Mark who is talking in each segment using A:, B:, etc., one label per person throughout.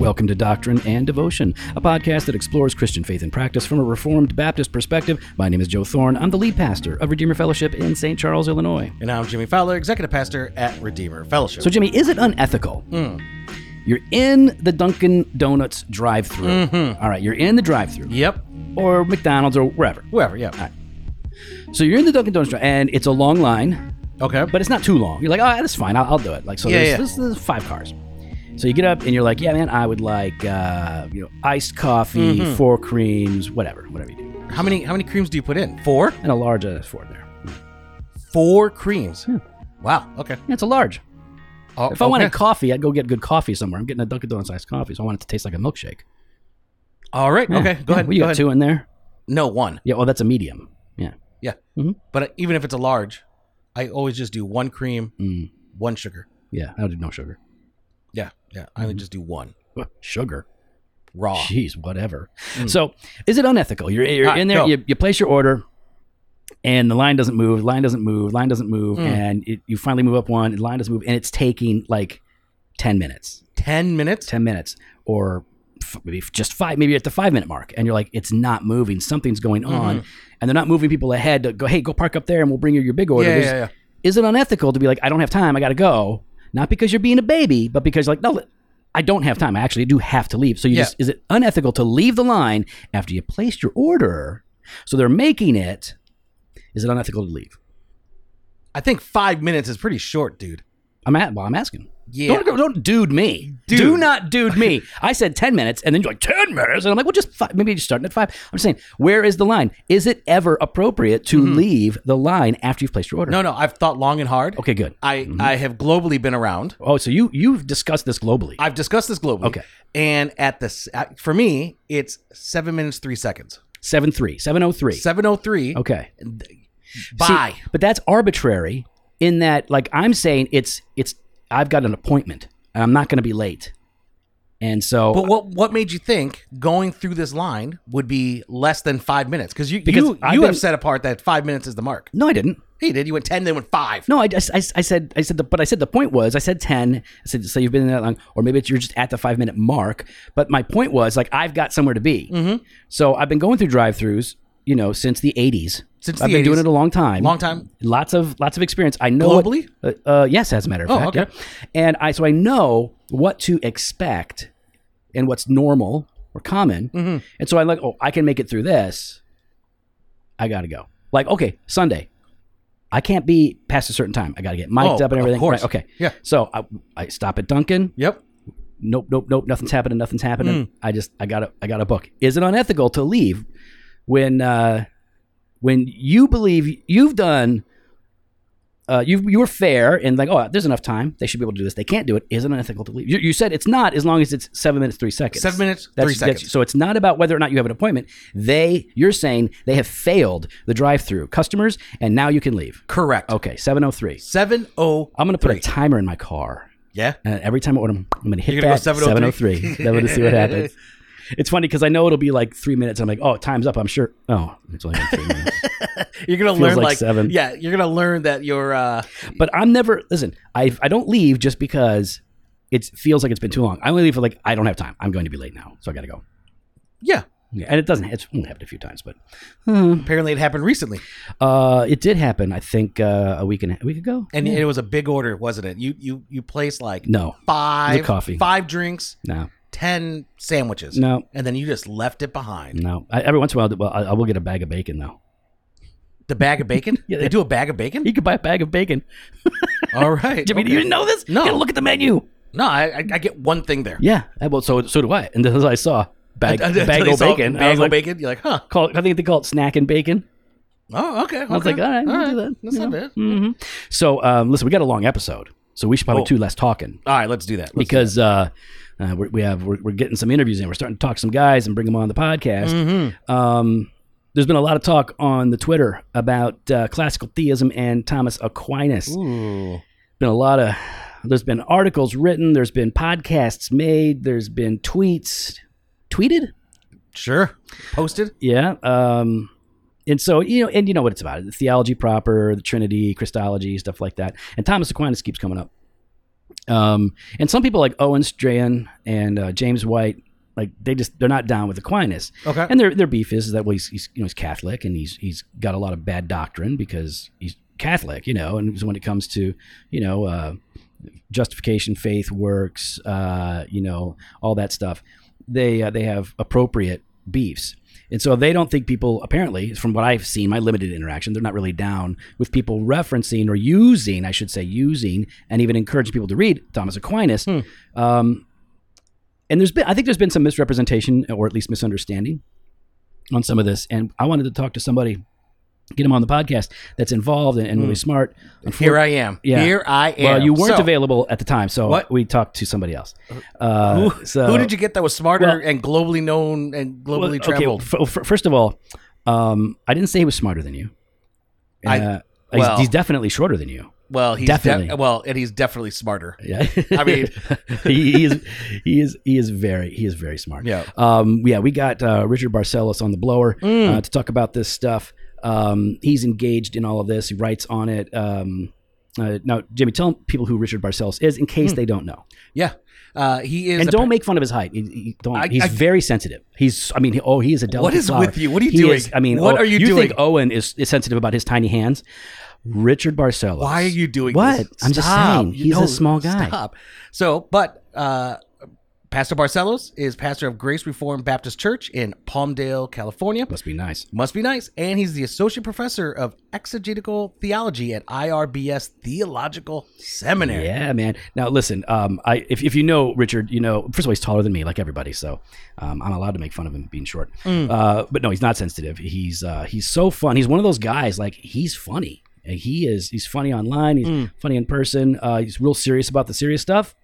A: Welcome to Doctrine and Devotion, a podcast that explores Christian faith and practice from a Reformed Baptist perspective. My name is Joe Thorn. I'm the lead pastor of Redeemer Fellowship in St. Charles, Illinois.
B: And I'm Jimmy Fowler, Executive Pastor at Redeemer Fellowship.
A: So, Jimmy, is it unethical? Hmm. You're in the Dunkin' Donuts drive through. All right, you're in the drive through,
B: yep.
A: or McDonald's, or wherever.
B: Whoever, yeah.
A: So, you're in the Dunkin' Donuts drive, and it's a long line,
B: Okay.
A: but it's not too long. You're like, oh, that's fine. I'll, I'll do it. Like, so
B: Yeah,
A: there's,
B: yeah.
A: This, there's five cars. So you get up and you're like, yeah, man, I would like, uh, you know, iced coffee,
B: Mm-hmm.
A: four creams, whatever, whatever you do,
B: how many how many creams do you put in? Four?
A: and a large uh, four there.
B: Four creams. Wow. Okay.
A: Yeah, it's a large.
B: Oh,
A: If I
B: okay.
A: wanted coffee, I'd go get good coffee somewhere. I'm getting a Dunkin' Donuts iced coffee, so I want it to taste like a milkshake.
B: All right. Okay. Go
A: Yeah,
B: ahead.
A: Well, you
B: go
A: got
B: ahead.
A: two in there.
B: No, one.
A: Yeah, well, that's a medium. Yeah.
B: Yeah.
A: Mhm.
B: But uh, even if it's a large, I always just do one cream,
A: Mm,
B: one sugar.
A: yeah, I do no sugar.
B: Yeah. Yeah. I only just do one
A: Sugar.
B: raw.
A: Jeez, whatever. So, is it unethical? You're, you're
B: right,
A: in there, you, you place your order, and the line doesn't move, line doesn't move, line doesn't move,
B: Mm.
A: and it, you finally move up one, and the line doesn't move, and it's taking like 10 minutes,
B: Ten minutes.
A: 10 minutes, or f- maybe just five, maybe at the five minute mark, and you're like, it's not moving, something's going on,
B: Mm-hmm.
A: and they're not moving people ahead to go, hey, go park up there, and we'll bring you your big order.
B: Yeah, yeah, yeah.
A: Is it unethical to be like, I don't have time, I got to go? Not because you're being a baby, but because you're like, no, I don't have time. I actually do have to leave. So you
B: Yeah.
A: just, is it unethical to leave the line after you placed your order? So they're making it. Is it unethical to leave?
B: I think five minutes is pretty short, dude.
A: I'm at. Well, I'm asking.
B: Yeah.
A: Don't, don't dude me.
B: Dude.
A: Do not dude me. I said ten minutes, and then you're like ten minutes, and I'm like, well, just five. maybe you're starting at five. I'm saying, where is the line? Is it ever appropriate to leave the line after you've placed your order?
B: Mm-hmm. No, no. I've thought long and hard.
A: Okay, good.
B: I I have globally been around.
A: Oh, so you you've discussed this globally.
B: I've discussed this globally.
A: Okay.
B: And at this, for me, it's seven minutes three seconds.
A: Seven three, seven oh three.
B: Seven oh three.
A: Okay.
B: Bye.
A: See, but that's arbitrary in that like I'm saying it's it's I've got an appointment and I'm not going to be late. And so
B: But what what made you think going through this line would be less than five minutes? Because you
A: Because
B: you,
A: I've
B: you
A: been-
B: have set apart that five minutes is the mark.
A: no I didn't.
B: He did. You went ten, then went five.
A: No, I, just, I, I said I said the, but I said the point was I said 10. I said so you've been in that long or maybe it's, you're just at the 5 minute mark, but my point was like I've got somewhere to be.
B: Mm-hmm.
A: So I've been going through drive-throughs, you know, since the 80s.
B: Since
A: I've been doing it a long time.
B: Long time.
A: lots of lots of experience. I know what-
B: Globally?
A: uh, uh, yes, as a matter of
B: Oh,
A: fact.
B: okay.
A: yeah. And I so I know what to expect and what's normal or common.
B: Mm-hmm.
A: And so I'm like, oh, I can make it through this. I got to go. Like, okay, Sunday. I can't be past a certain time. I got to get mic'd
B: Oh,
A: up and
B: of
A: everything.
B: course.
A: Right, okay.
B: Yeah.
A: So I, I stop at Dunkin'.
B: Yep.
A: Nope, nope, nope. Nothing's happening. Nothing's happening. I just, I got to, I got to book. Is it unethical to leave when, uh, when you believe you've done uh, you you were fair and like oh there's enough time they should be able to do this they can't do it is it unethical to leave you, you said it's not as long as it's seven minutes three seconds
B: Seven minutes,
A: That's-
B: three
A: that's-
B: seconds.
A: so it's not about whether or not you have an appointment they you're saying they have failed the drive through customers and now you can leave
B: Correct.
A: okay 703
B: Seven oh.
A: i'm gonna put a timer in my car
B: Yeah.
A: and every time I order, I'm going to hit
B: You're gonna
A: that
B: go
A: 703.
B: 703.
A: Then we're going to see what happens. It's funny because I know it'll be like three minutes. I'm like, oh, time's up. I'm sure. Oh, it's only been three minutes.
B: You're gonna
A: Feels
B: learn
A: like
B: like,
A: seven.
B: Yeah. You're gonna learn that you're. uh
A: But I'm never, listen, I, I don't leave just because it feels like it's been too long. I only leave for like, I don't have time. I'm going to be late now. So I got to go.
B: Yeah.
A: Yeah, and it doesn't, it's only happened a few times, but hmm,
B: Apparently, it happened recently,
A: uh, it did happen, I think, uh, a week and a, week ago.
B: and it was a big order, wasn't it? You you you placed like
A: No,
B: five
A: coffee.
B: five drinks,
A: no,
B: ten sandwiches.
A: no,
B: And then you just left it behind.
A: no. I, every once in a while, well, I, I will get a bag of bacon though.
B: The bag of bacon?
A: Yeah.
B: They do a bag of bacon?
A: You can buy a bag of bacon.
B: All right.
A: Jimmy, do you
B: okay.
A: know this?
B: No.
A: You gotta look at the menu.
B: No, I, I get one thing there.
A: Yeah, well, so so do I. And as I saw bag bag of bacon,
B: Bag of
A: like,
B: bacon. You're like, huh?
A: call it, I think they call it snack and bacon.
B: Oh, okay.
A: I was like, all right, we'll do that.
B: That's not bad.
A: hmm So um, listen, we got a long episode, so we should probably
B: Oh.
A: do less talking
B: All right, let's do that. Let's
A: because uh, uh, we're, we have we're, we're getting some interviews in. We're starting to talk to some guys and bring them on the podcast.
B: Mm-hmm.
A: Um, there's been a lot of talk on the Twitter about uh, classical theism and Thomas Aquinas.
B: Ooh.
A: been a lot of there's been articles written there's been podcasts made there's been tweets tweeted
B: Sure. Posted.
A: Yeah. Um, and so you know, and you know what it's about: the theology proper, the Trinity, Christology, stuff like that. And Thomas Aquinas keeps coming up. Um, and some people like Owen Strachan and uh, James White, like they just they're not down with Aquinas.
B: Okay.
A: And their their beef is, is that well, he's, he's you know he's Catholic and he's he's got a lot of bad doctrine because he's Catholic, you know. And so when it comes to you know uh, justification, faith, works, uh, you know, all that stuff, they uh, they have appropriate beefs. And so they don't think people, apparently, from what I've seen, my limited interaction, they're not really down with people referencing or using, I should say, using and even encouraging people to read Thomas Aquinas. Um, and there's been, I think there's been some misrepresentation or at least misunderstanding on some of this. And I wanted to talk to somebody, get him on the podcast that's involved and, and really smart.
B: Here I am.
A: Yeah.
B: Here I am.
A: Well, you weren't
B: So,
A: available at the time, so
B: What?
A: we talked to somebody else. Uh,
B: Who,
A: so,
B: who did you get that was smarter
A: Well-
B: and globally known and globally
A: Well, okay,
B: traveled?
A: f- f- first of all, um, I didn't say he was smarter than you.
B: I-
A: Uh,
B: well-
A: he's, he's definitely shorter than you.
B: well, he's de-
A: definitely.
B: well, and he's definitely smarter.
A: Yeah,
B: I mean-
A: he, he is he is he is very he is very smart.
B: Yeah.
A: Um, yeah, we got uh, Richard Barcellos on the blower
B: Mm.
A: uh, to talk about this stuff. Um, he's engaged in all of this. He writes on it. Um, uh, now, Jimmy, tell people who Richard Barcellos is in case they don't know,
B: Yeah. Uh, he is.
A: and don't
B: pa-
A: make fun of his height. He, he- don't.
B: I-
A: he's
B: I-
A: very sensitive. He's. I mean, he, oh, he is a delicate.
B: What is
A: flower.
B: with you? What are you doing?
A: is- I mean,
B: What
A: oh,
B: are you
A: You
B: doing?
A: think Owen is, is sensitive about his tiny hands? Richard Barcellos.
B: Why are you doing
A: what?
B: this?
A: I'm just saying.
B: You
A: He's a small guy.
B: Stop. So, but uh, Pastor Barcellos is pastor of Grace Reformed Baptist Church in Palmdale, California.
A: Must be nice.
B: Must be nice. And he's the associate professor of exegetical theology at IRBS Theological Seminary.
A: Yeah, man. Now listen, um, I if, if you know Richard, you know first of all he's taller than me, like everybody, so um, I'm allowed to make fun of him being short. Uh, but no, he's not sensitive. He's uh, he's so fun. He's one of those guys. Like he's funny. And He is. He's funny online. He's funny in person. Uh, he's real serious about the serious stuff,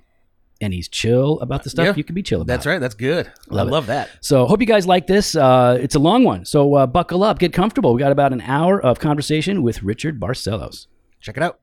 A: and he's chill about the stuff
B: Yeah.
A: you can be chill about.
B: That's right. That's good.
A: Love
B: I
A: it.
B: love that.
A: So hope you guys like this. Uh, it's a long one, so uh, buckle up, get comfortable. We got about an hour of conversation with Richard Barcellos.
B: Check it out.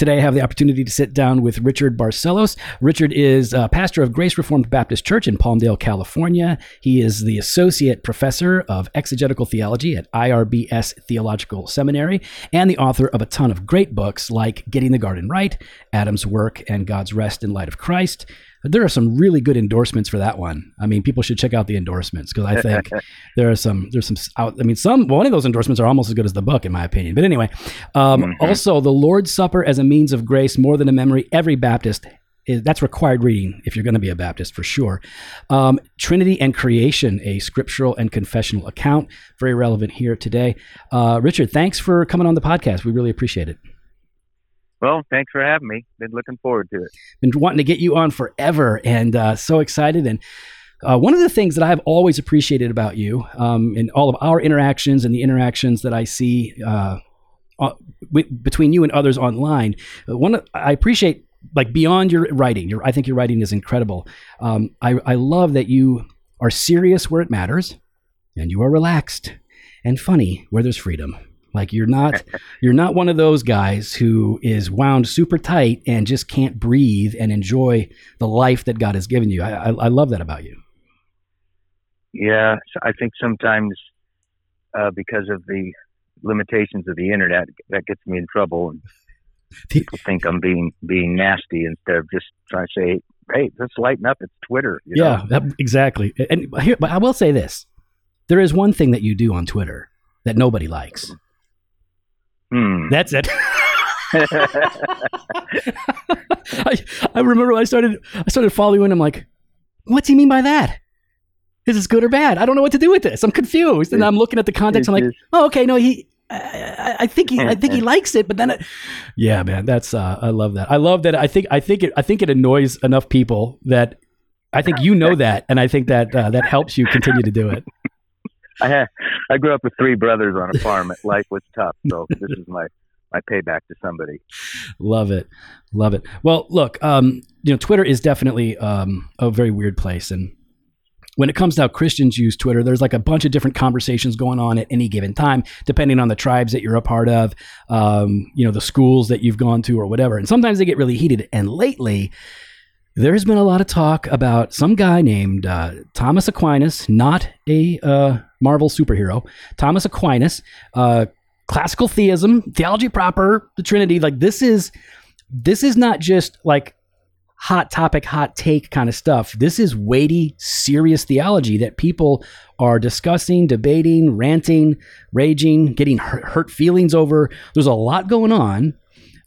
A: Today, I have the opportunity to sit down with Richard Barcellos. Richard is pastor of Grace Reformed Baptist Church in Palmdale, California. He is the associate professor of exegetical theology at IRBS Theological Seminary and the author of a ton of great books like Getting the Garden Right, Adam's Work, and God's Rest in Light of Christ. There are some really good endorsements for that one. I mean, people should check out the endorsements because I think there are some. There's some out. I mean, some one of those endorsements are almost as good as the book, in my opinion. But anyway, um, also the Lord's Supper as a means of grace, more than a memory. Every Baptist is, that's required reading if you're going to be a Baptist for sure. Um, Trinity and creation, a scriptural and confessional account, very relevant here today. Uh, Richard, thanks for coming on the podcast. We really appreciate it.
C: Well, thanks for having me. Been looking forward to it.
A: been wanting to get you on forever and uh, so excited and uh, one of the things that I've always appreciated about you um, in all of our interactions and the interactions that I see uh, uh, between you and others online, one I appreciate like beyond your writing. Your I think your writing is incredible. Um, I, I love that you are serious where it matters, and you are relaxed and funny where there's freedom. Like you're not you're not one of those guys who is wound super tight and just can't breathe and enjoy the life that God has given you. I, I, I love that about you.
C: Yeah, I think sometimes uh, because of the limitations of the internet, that gets me in trouble, and people think I'm being being nasty instead of just trying to say, "Hey, let's lighten up." It's Twitter. You
A: yeah, that- exactly. And here, but I will say this: there is one thing that you do on Twitter that nobody likes.
C: Hmm.
A: That's it. I, I remember when I started I started following I'm like, what's he mean by that? Is this good or bad? I don't know what to do with this. I'm confused. And I'm looking at the context. I'm like, oh, okay, no, he. I, I- think he, I think he likes it, but then, it, yeah, man, that's uh, I love that. I love that. I think, I think it, I think it annoys enough people that I think you know that, and I think that uh, that helps you continue to do it.
C: I had, I grew up with three brothers on a farm. Life was tough, so this is my my payback to somebody.
A: Love it, love it. Well, look, um, you know, Twitter is definitely um, a very weird place, and when it comes to how Christians use Twitter, there's like a bunch of different conversations going on at any given time, depending on the tribes that you're a part of, um, you know, the schools that you've gone to or whatever. And sometimes they get really heated. And lately, There has been a lot of talk about some guy named uh, Thomas Aquinas, not a uh, Marvel superhero. Thomas Aquinas, uh, classical theism, theology proper, the Trinity. Like this is this is not just like hot topic, hot take kind of stuff. This is weighty, serious theology that people are discussing, debating, ranting, raging, getting hurt, hurt feelings over. There's a lot going on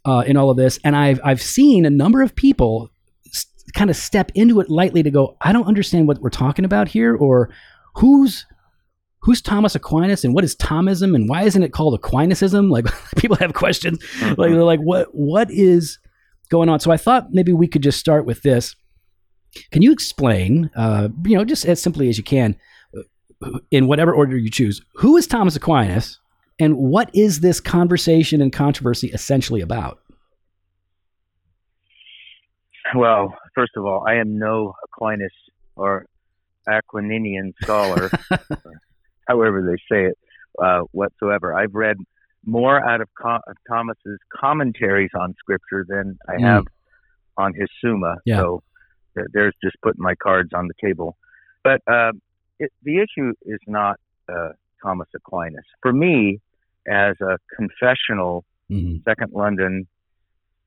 A: uh, in all of this, and I've I've seen a number of people s- kind of step into it lightly to go, I don't understand what we're talking about here, or who's who's Thomas Aquinas and what is Thomism and why isn't it called Aquinasism? Like people have questions, like they're like, what what is going on? So I thought maybe we could just start with this. Can you explain, uh, you know, just as simply as you can, uh, in whatever order you choose, who is Thomas Aquinas? And what is this conversation and controversy essentially about?
C: Well, first of all, I am no Aquinas or Aquilinian scholar, however they say it, uh, whatsoever. I've read more out of Co- Thomas's commentaries on Scripture than I
A: Mm.
C: have on his Summa.
A: Yeah.
C: So th- there's just putting my cards on the table. But uh, it, the issue is not uh, Thomas Aquinas. For me, as a confessional
A: Mhm.
C: Second London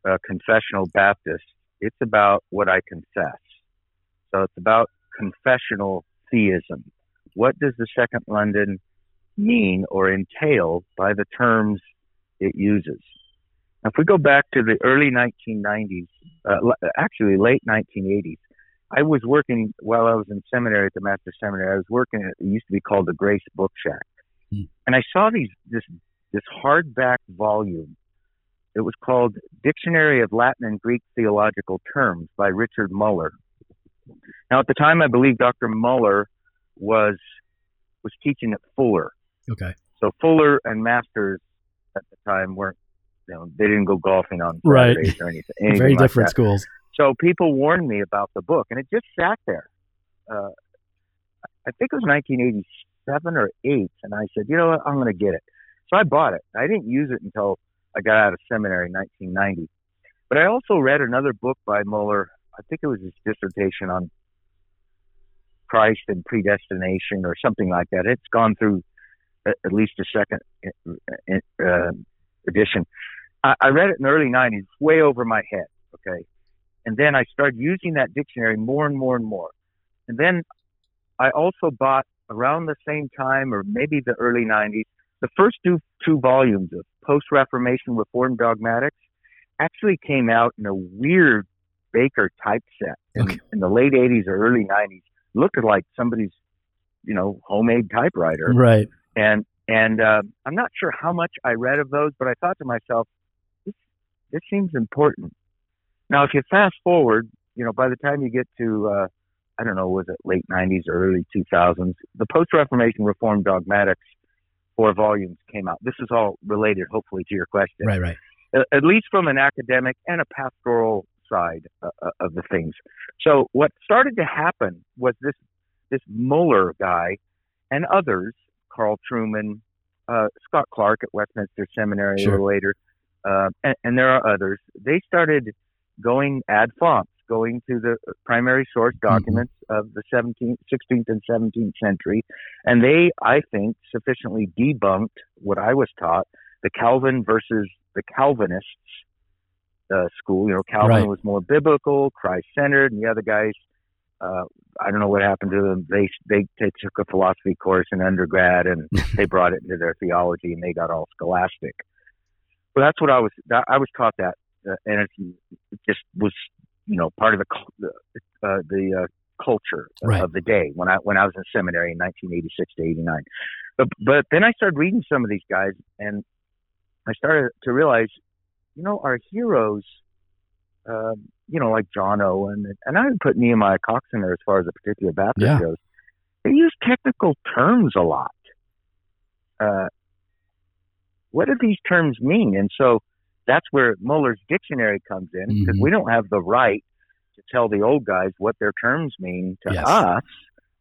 C: uh, Confessional Baptist, it's about what I confess. So it's about confessional theism. What does the Second London mean or entail by the terms it uses? Now, if we go back to the early 1990s, uh, actually late 1980s, I was working while I was in seminary at the Master Seminary. I was working at it used to be called the Grace Book Shack,
A: Hmm.
C: and I saw these this this hardback volume. It was called Dictionary of Latin and Greek Theological Terms by Richard Muller. Now, at the time, I believe Dr. Muller was was teaching at Fuller.
A: Okay.
C: So Fuller and Masters at the time weren't, you know, they didn't go golfing on
A: Right.
C: Or anything. anything
A: Very
C: like
A: different
C: that.
A: schools.
C: So people warned me about the book, and it just sat there. Uh, I think it was 1987 or 8, and I said, you know what, I'm going to get it. So I bought it. I didn't use it until I got out of seminary in 1990. But I also read another book by Muller. I think it was his dissertation on Christ and predestination or something like that. It's gone through at least a second uh, uh, edition. I, I read it in the early 90s, way over my head. Okay. And then I started using that dictionary more and more and more. And then I also bought around the same time, or maybe the early 90s, the first two, two volumes of post Reformation Reform Dogmatics actually came out in a weird Baker typeset in,
A: Okay.
C: in the late 80s or early 90s. Looked like somebody's, you know, homemade typewriter
A: Right.
C: and and uh, I'm not sure how much I read of those, but I thought to myself, this this seems important. Now, if you fast forward, you know, by the time you get to uh, I don't know, was it late '90s or early 2000s? The Post-Reformation Reformed Dogmatics four volumes came out. This is all related, hopefully, to your question
A: Right. Right.
C: at least from an academic and a pastoral side uh, uh, of the things. So what started to happen was this this Muller guy and others, Carl Trueman, uh, Scott Clark at Westminster Seminary
A: Sure.
C: a little later, uh, and, and there are others. They started going ad fontes, going to the primary source documents of the 17th, 16th, and 17th century, and they, I think, sufficiently debunked what I was taught: the Calvin versus the Calvinists uh, school. You know, Calvin
A: Right.
C: was more biblical, Christ centered, and the other guys, uh, I don't know what happened to them. They, they they took a philosophy course in undergrad and they brought it into their theology and they got all scholastic. Well, that's what I was. I was taught that, uh, and it, it just was, you know, part of the the, uh, the uh, culture
A: Right.
C: of the day when I when I was in seminary in 1986 to 89. But but then I started reading some of these guys and I started to realize, you know, our heroes, uh, you know, like John Owen, and I would put Nehemiah Cox in there as far as a particular Baptist
A: Yeah.
C: goes. They use technical terms a lot. Uh, what do these terms mean? And so that's where Muller's dictionary comes in because
A: Mhm.
C: we don't have the right to tell the old guys what their terms mean to
A: Yes.
C: us.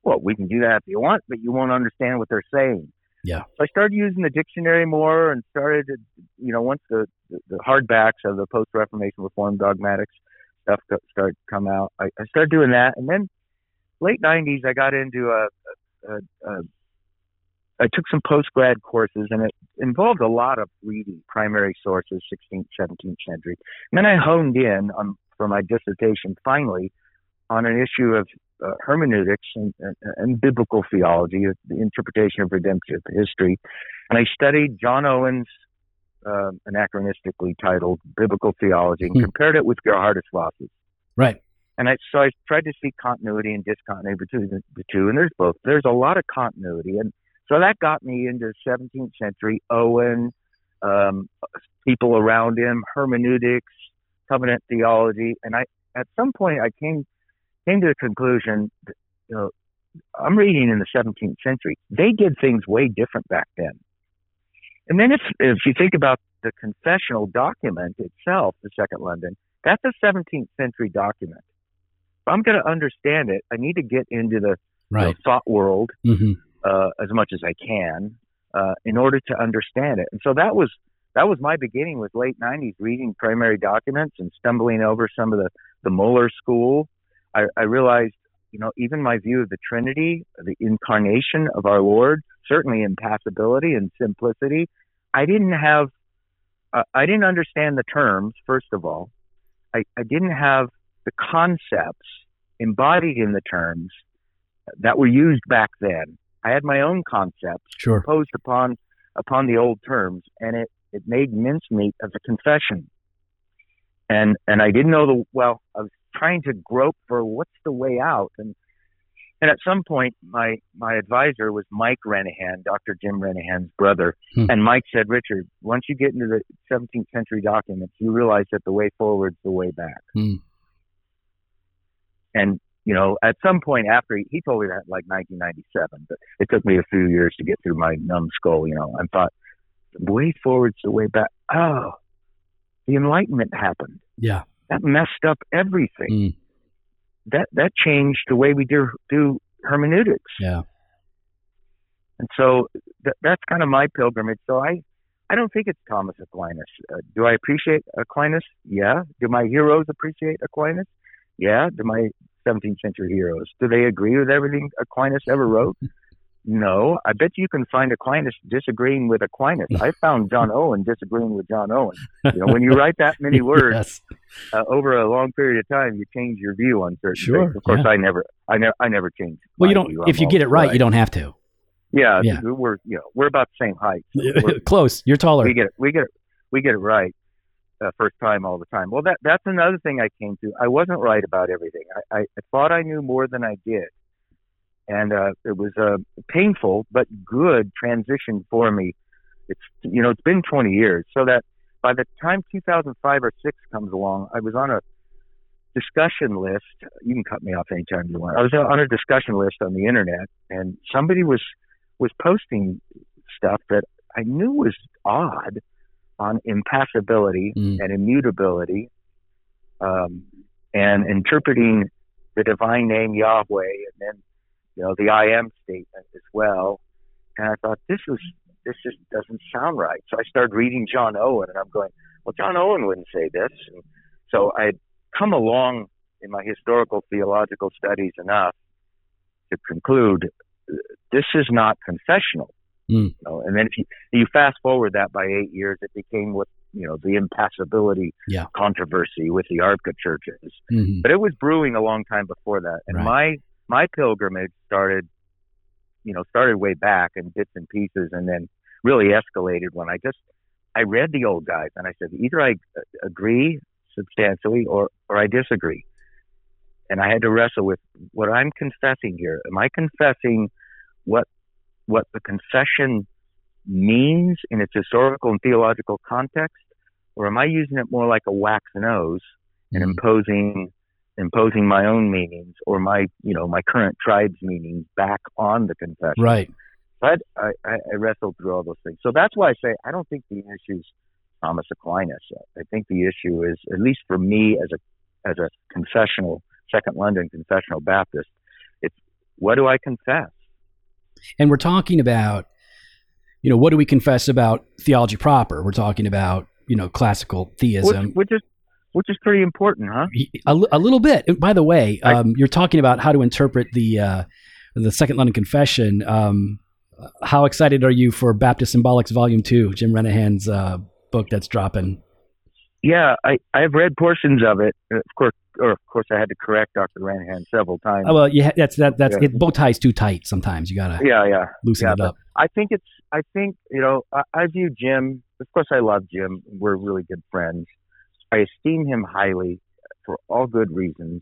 C: Well, we can do that if you want, but you won't understand what they're saying.
A: Yeah.
C: So I started using the dictionary more and started, you know, once the, the, hardbacks of the post Reformation Reform dogmatics stuff started to come out. I, I started doing that, and then late '90s, I got into a, a, a, a I took some post grad courses, and it involved a lot of reading primary sources, 16th, 17th century. And then I honed in on for my dissertation finally on an issue of uh, hermeneutics and, and, and biblical theology, the interpretation of redemptive history. And I studied John Owen's uh, anachronistically titled Biblical Theology and
A: Hmm.
C: compared it with Geerhardus Vos's.
A: Right.
C: And I, so I tried to see continuity and discontinuity between the, the two, and there's both. There's a lot of continuity, and so that got me into 17th century Owen, um, people around him, hermeneutics, covenant theology, and I at some point I came came to the conclusion, that, you know, I'm reading in the 17th century. They did things way different back then. And then if if you think about the confessional document itself, the Second London, that's a 17th century document. If I'm going to understand it, I need to get into the, the thought world
A: hmm
C: uh, as much as I can uh, in order to understand it. And so that was that was my beginning with late '90s reading primary documents and stumbling over some of the the Muller school. I, I realized, you know, even my view of the Trinity, the incarnation of our Lord, certainly impassibility and simplicity. I didn't have, uh, I didn't understand the terms. First of all, I, I didn't have the concepts embodied in the terms that were used back then. I had my own concepts
A: Sure.
C: imposed upon upon the old terms, and it it made mincemeat of the confession. And and I didn't know the well. I was trying to grope for what's the way out, and and at some point, my my advisor was Mike Renihan, Dr. Jim Renihan's brother,
A: Hmm.
C: and Mike said, Richard, once you get into the 17th century documents, you realize that the way forward's the way back.
A: Hmm.
C: And you know, at some point after he, he told me that like 1997, but it took me a few years to get through my numbskull. You know, I thought the way forward's the way back. Oh, the Enlightenment happened.
A: Yeah.
C: That messed up everything.
A: Mm.
C: That that changed the way we do do hermeneutics.
A: Yeah.
C: And so th- that's kind of my pilgrimage. So I, I don't think it's Thomas Aquinas. Uh, do I appreciate Aquinas? Yeah. Do my heroes appreciate Aquinas? Yeah. Do my 17th century heroes? Do they agree with everything Aquinas ever wrote? No. I bet you can find Aquinas disagreeing with Aquinas. I found John Owen disagreeing with John Owen. You know, when you write that many words
A: Yes.
C: uh, over a long period of time, you change your view on certain
A: Sure,
C: things. Of course,
A: yeah.
C: I never, I never, I never changed.
A: Well, you don't. If you get it
C: always
A: right, you don't have to.
C: Yeah,
A: Yeah.
C: we're you know we're about the same height. So
A: Close. You're taller.
C: we get it. We get it. We get it right uh, first time all the time. Well, that that's another thing I came to. I wasn't right about everything. I, I, I thought I knew more than I did, and uh, it was a painful but good transition for me. It's you know it's been 20 years, so that by the time 2005 or six comes along, I was on a discussion list. You can cut me off anytime you want. I was on a discussion list on the internet, and somebody was was posting stuff that I knew was odd on impassibility
A: Mm.
C: and immutability, um, and interpreting the divine name Yahweh, and then you know the I am statement as well. And I thought this was this just doesn't sound right. So I started reading John Owen, and I'm going, well, John Owen wouldn't say this. And so I had come along in my historical theological studies enough to conclude this is not confessional.
A: Mm.
C: You know, and then if you you fast forward that by eight years, it became what you know the impassibility
A: Yeah.
C: controversy with the ARBCA churches.
A: Mhm.
C: But it was brewing a long time before that, and
A: Right.
C: my my pilgrimage started, you know, started way back in bits and pieces, and then really escalated when I just I read the old guys and I said either I agree substantially or or I disagree, and I had to wrestle with what I'm confessing here. Am I confessing what what the confession means in its historical and theological context, or am I using it more like a wax nose and
A: Mhm.
C: imposing imposing my own meanings or my you know my current tribe's meanings back on the confession?
A: Right.
C: But I, I, I wrestled through all those things. So that's why I say I don't think the issue is Thomas Aquinas. I think the issue is, at least for me as a as a confessional Second London confessional Baptist, it's what do I confess?
A: And we're talking about, you know, what do we confess about theology proper? We're talking about, you know, classical
C: Which,
A: theism.
C: which is which is pretty important, huh?
A: A, a little bit. And by the way, um, you're talking about how to interpret the uh, the Second London Confession. Um, how excited are you for Baptist Symbolics Volume Two, Jim Renihan's uh, book that's dropping?
C: Yeah, I I've read portions of it. Of course, or of course, I had to correct Dr. Renihan several times.
A: Oh, well, yeah, that's that. That's
C: Yeah.
A: it. Bow tie's too tight. Sometimes you gotta
C: yeah, yeah.
A: loosen
C: yeah,
A: it up.
C: I think it's. I think you know. I, I view Jim. Of course, I love Jim. We're really good friends. I esteem him highly for all good reasons.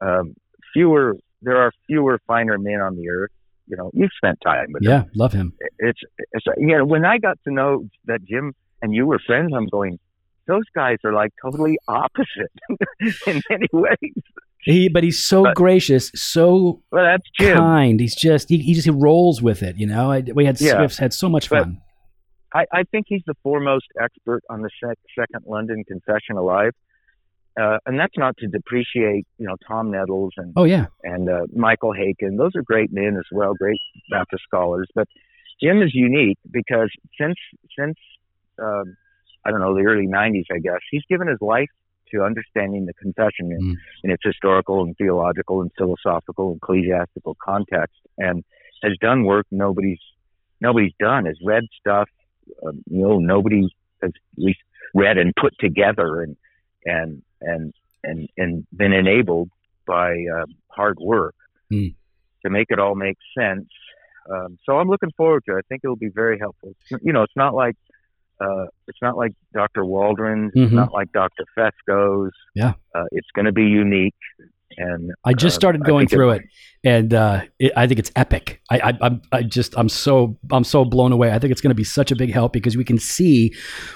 C: Um, fewer. There are fewer finer men on the earth. You know, you've spent time with him.
A: Yeah, love him.
C: It's. It's. You know, when I got to know that Jim and you were friends, I'm going. Those guys are like totally opposite in many ways.
A: He, but he's so
C: But-
A: gracious, so
C: Well, that's Jim.
A: kind. He's just he, he just he rolls with it. You know, I, we had
C: Yeah.
A: Swifts had so much
C: But-
A: fun.
C: I, I think he's the foremost expert on the sec- second London Confession alive, uh, and that's not to depreciate, you know, Tom Nettles and
A: Oh yeah,
C: and uh, Michael Haykin. Those are great men as well, great Baptist scholars. But Jim is unique because since since um, I don't know the early '90s, I guess he's given his life to understanding the confession in,
A: Mm.
C: in its historical and theological and philosophical and ecclesiastical context, and has done work nobody's nobody's done. Has read stuff um, you know nobody has at least read and put together and and and and and been enabled by uh, hard work
A: Mm.
C: to make it all make sense. Um, so I'm looking forward to it. I think it will be very helpful. You know, it's not like uh, it's not like Dr. Waldron's. It's
A: Mhm.
C: not like Dr. Fesko's.
A: Yeah.
C: uh, it's going to be unique. And
A: I just started
C: I
A: going through it, and uh, it, I think it's epic. I, I, I'm, I just, I'm so, I'm so blown away. I think it's going to be such a big help because we can see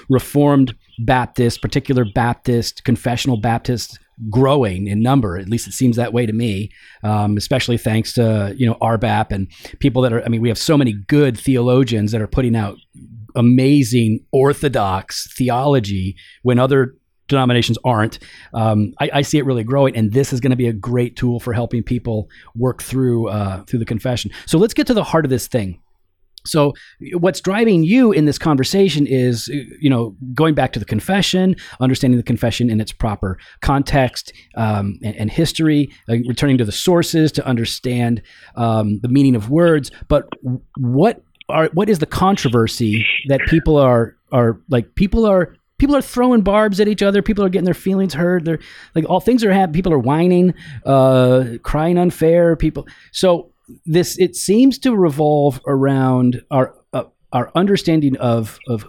A: Reformed Baptist, particular Baptist, confessional Baptist, growing in number. At least it seems that way to me. Um, especially thanks to you know RBAP and people that are. I mean, we have so many good theologians that are putting out amazing orthodox theology when other denominations aren't. Um, I, I see it really growing, and this is going to be a great tool for helping people work through uh, through the confession. So let's get to the heart of this thing. So, what's driving you in this conversation is, you know, going back to the confession, understanding the confession in its proper context um, and, and history, returning to the sources to understand um, the meaning of words. But what are what is the controversy that people are are like? People are people are throwing barbs at each other. People are getting their feelings hurt. They're like all things are happening. People are whining, uh, crying unfair. People. So this it seems to revolve around our uh, our understanding of of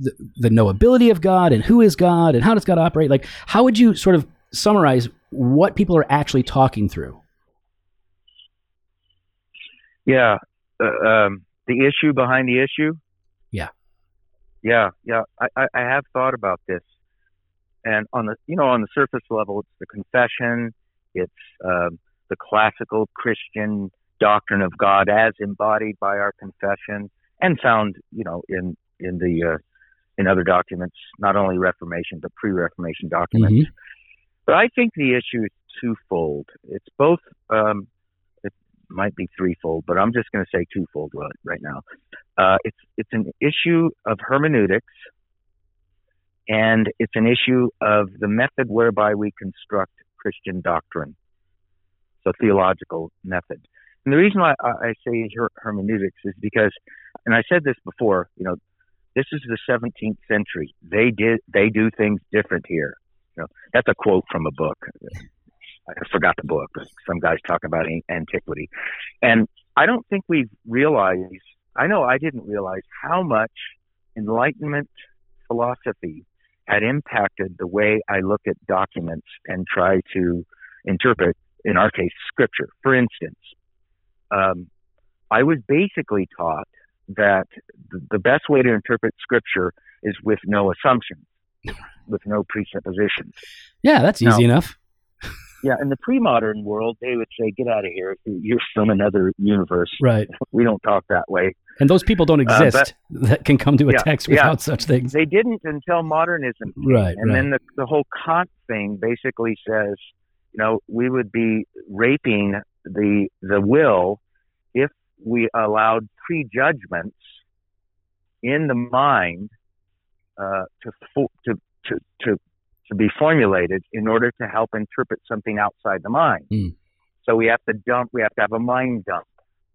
A: the, the knowability of God and who is God and how does God operate. Like, how would you sort of summarize what people are actually talking through?
C: Yeah, uh, um, the issue behind the issue.
A: Yeah.
C: Yeah. I, I, I have thought about this, and on the you know on the surface level, it's the confession, it's um, the classical Christian doctrine of God as embodied by our confession and found you know in in the uh, in other documents, not only Reformation but pre-Reformation documents. But I think the issue is twofold. It's both. Um, might be threefold, but I'm just going to say twofold right, now. Uh, it's it's an issue of hermeneutics, and it's an issue of the method whereby we construct Christian doctrine. So theological method. And the reason why I, I say her, hermeneutics is because, and I said this before, you know, this is the 17th century. They did they do things different here. You know, that's a quote from a book. I forgot the book. Some guys talking about antiquity, and I don't think we've realized. I know I didn't realize how much Enlightenment philosophy had impacted the way I look at documents and try to interpret, in our case, Scripture. For instance, um, I was basically taught that the, best way to interpret Scripture is with no assumptions, with no presuppositions.
A: Yeah, that's
C: No.
A: easy enough.
C: Yeah, in the pre-modern world, they would say, "Get out of here! You're from another universe.
A: Right.
C: We don't talk that way."
A: And those people don't
C: Uh,
A: exist that can come to a
C: Yeah,
A: text
C: yeah.
A: without such things.
C: They didn't until modernism, came.
A: Right,
C: and
A: right.
C: then the the whole Kant thing basically says, you know, we would be raping the the will if we allowed prejudgments in the mind uh, to to to to to be formulated in order to help interpret something outside the mind.
A: Mm.
C: So we have to dump, we have to have a mind dump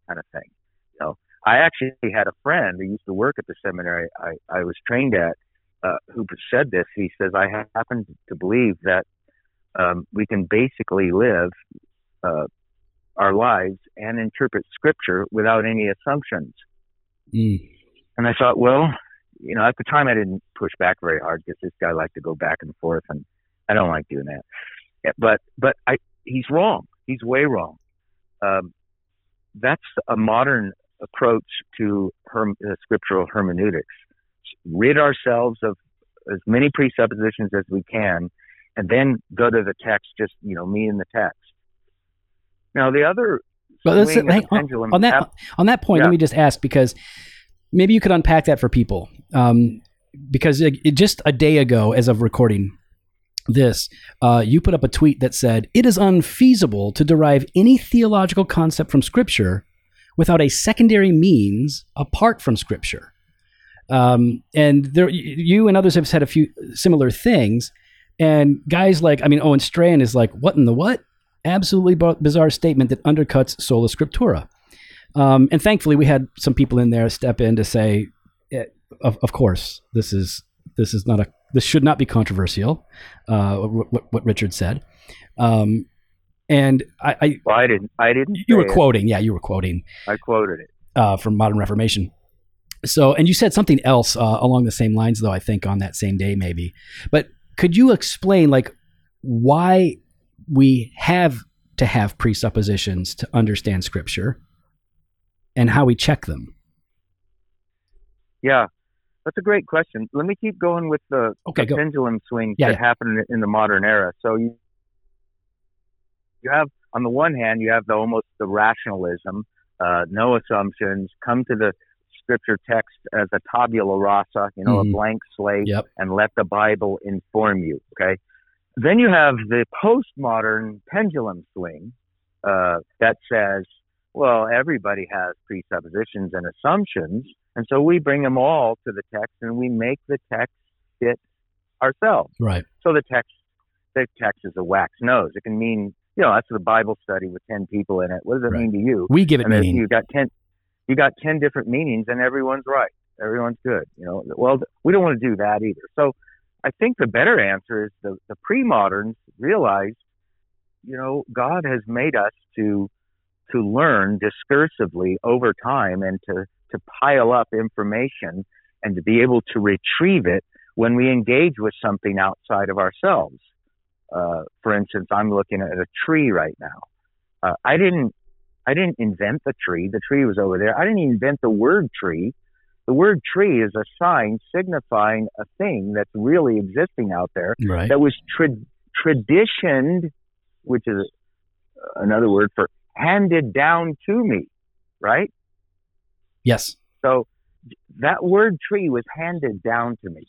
C: kind of thing. You know, I actually had a friend who used to work at the seminary I, I was trained at uh, who said this. He says, I happen to believe that um, we can basically live uh, our lives and interpret scripture without any assumptions.
A: Mm.
C: And I thought, well, you know, at the time I didn't push back very hard because this guy liked to go back and forth, and I don't like doing that. But but I he's wrong. He's way wrong. Um, that's a modern approach to herm- uh, scriptural hermeneutics. Rid ourselves of as many presuppositions as we can, and then go to the text. Just you know, me and the text. Now the other
A: But let's,
C: of
A: hang
C: the
A: on, on that on that point.
C: Yeah.
A: Let me just ask because maybe you could unpack that for people. Um, because it, it- just a day ago, as of recording this, uh, you put up a tweet that said it is unfeasible to derive any theological concept from Scripture without a secondary means apart from Scripture. Um, and there, you and others have said a few similar things. And guys like, I mean, Owen Strachan is like, what in the what? Absolutely bizarre statement that undercuts sola scriptura. Um, and thankfully, we had some people in there step in to say, eh, of, of course, this is this is not a this should not be controversial. Uh, what, what Richard said, um, and I, I
C: well, I didn't. I didn't.
A: you were
C: it.
A: quoting, yeah, you were quoting
C: I quoted it.
A: uh, from Modern Reformation. So, and you said something else uh, along the same lines, though. I think on that same day, maybe. But could you explain, like, why we have to have presuppositions to understand Scripture, and how we check them?
C: Yeah, that's a great question. Let me keep going with the,
A: Okay,
C: the pendulum swing
A: Yeah,
C: that
A: yeah.
C: happened in the modern era. So you you have on the one hand you have the almost the rationalism, uh, no assumptions, come to the scripture text as a tabula rasa, you know,
A: Mhm.
C: a blank slate,
A: Yep.
C: and let the Bible inform you. Okay. Then you have the postmodern pendulum swing uh, that says, well, everybody has presuppositions and assumptions, and so we bring them all to the text and we make the text fit ourselves.
A: Right.
C: So the text, the text is a wax nose. It can mean, you know, that's the Bible study with ten people in it. What does it
A: Right.
C: mean to you?
A: We give it
C: and
A: meaning.
C: you got ten, you got ten different meanings, and everyone's right. Everyone's good. You know, well, we don't want to do that either. So, I think the better answer is the the pre-moderns realize, you know, God has made us to to learn discursively over time and to to pile up information and to be able to retrieve it when we engage with something outside of ourselves. Uh, for instance, I'm looking at a tree right now. Uh, I didn't I didn't invent the tree. The tree was over there. I didn't invent the word tree. The word tree is a sign signifying a thing that's really existing out there
A: Right.
C: that was tra- traditioned, which is another word for handed down to me, right?
A: Yes.
C: So that word tree was handed down to me.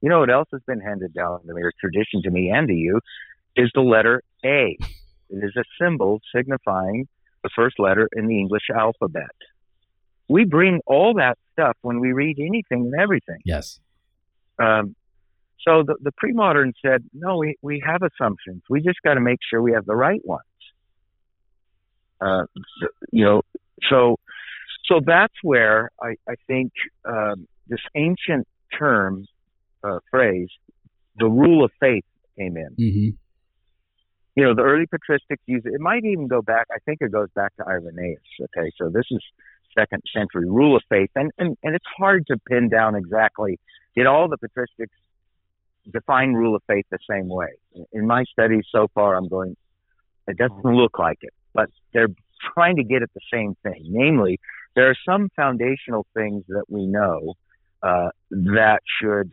C: You know what else has been handed down to me, or tradition to me and to you, is the letter A. It is a symbol signifying the first letter in the English alphabet. We bring all that stuff when we read anything and everything.
A: Yes.
C: Um, so the, the pre-modern said, no, we, we have assumptions. We just got to make sure we have the right ones. Uh, so- you know, so so that's where I, I think um, this ancient term uh, phrase, the rule of faith, came in.
A: hmm
C: You know, the early patristics use it. It might even go back. I think it goes back to Irenaeus. Okay, so this is second century rule of faith, and and, and it's hard to pin down exactly. Did all the patristics define rule of faith the same way? In my studies so far, I'm going. It doesn't look like it, but they're trying to get at the same thing. Namely, there are some foundational things that we know uh, that should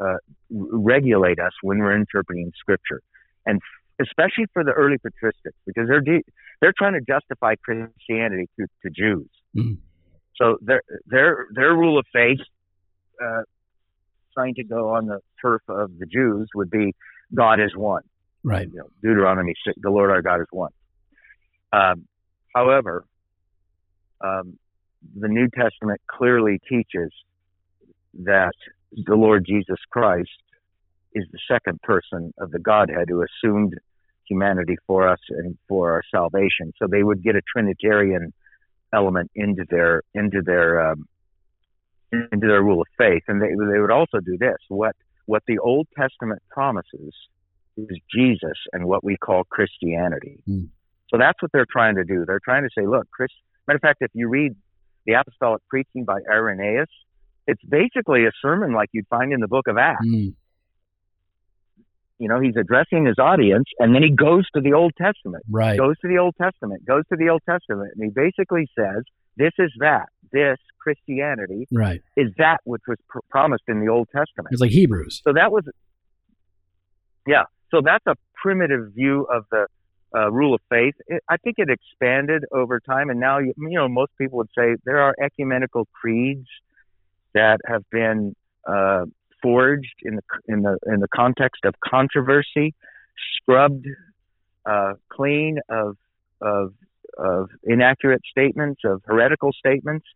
C: uh, regulate us when we're interpreting scripture, and especially for the early patristics, because they're de- they're trying to justify Christianity to, to Jews.
A: Mhm.
C: So their their their rule of faith, uh, trying to go on the turf of the Jews, would be God is one.
A: Right.
C: You know, Deuteronomy six, the Lord our God is one. Um, however, um, the New Testament clearly teaches that the Lord Jesus Christ is the second person of the Godhead who assumed humanity for us and for our salvation. So they would get a Trinitarian element into their into their um, into their rule of faith, and they they would also do this. What what the Old Testament promises is Jesus and what we call Christianity.
A: Mm.
C: So that's what they're trying to do. They're trying to say, look, Chris. Matter of fact, if you read the Apostolic Preaching by Irenaeus, it's basically a sermon like you'd find in the Book of Acts.
A: Mm.
C: You know, he's addressing his audience, and then he goes to the Old Testament
A: Right.
C: goes to the Old Testament, goes to the Old Testament, and he basically says, "This is that. This Christianity
A: Right.
C: is that which was pr- promised in the Old Testament."
A: It's like Hebrews.
C: So that was, yeah. So that's a primitive view of the uh, rule of faith. It, I think it expanded over time, and now you, you know most people would say there are ecumenical creeds that have been uh, forged in the in the in the context of controversy, scrubbed uh, clean of of of inaccurate statements, of heretical statements,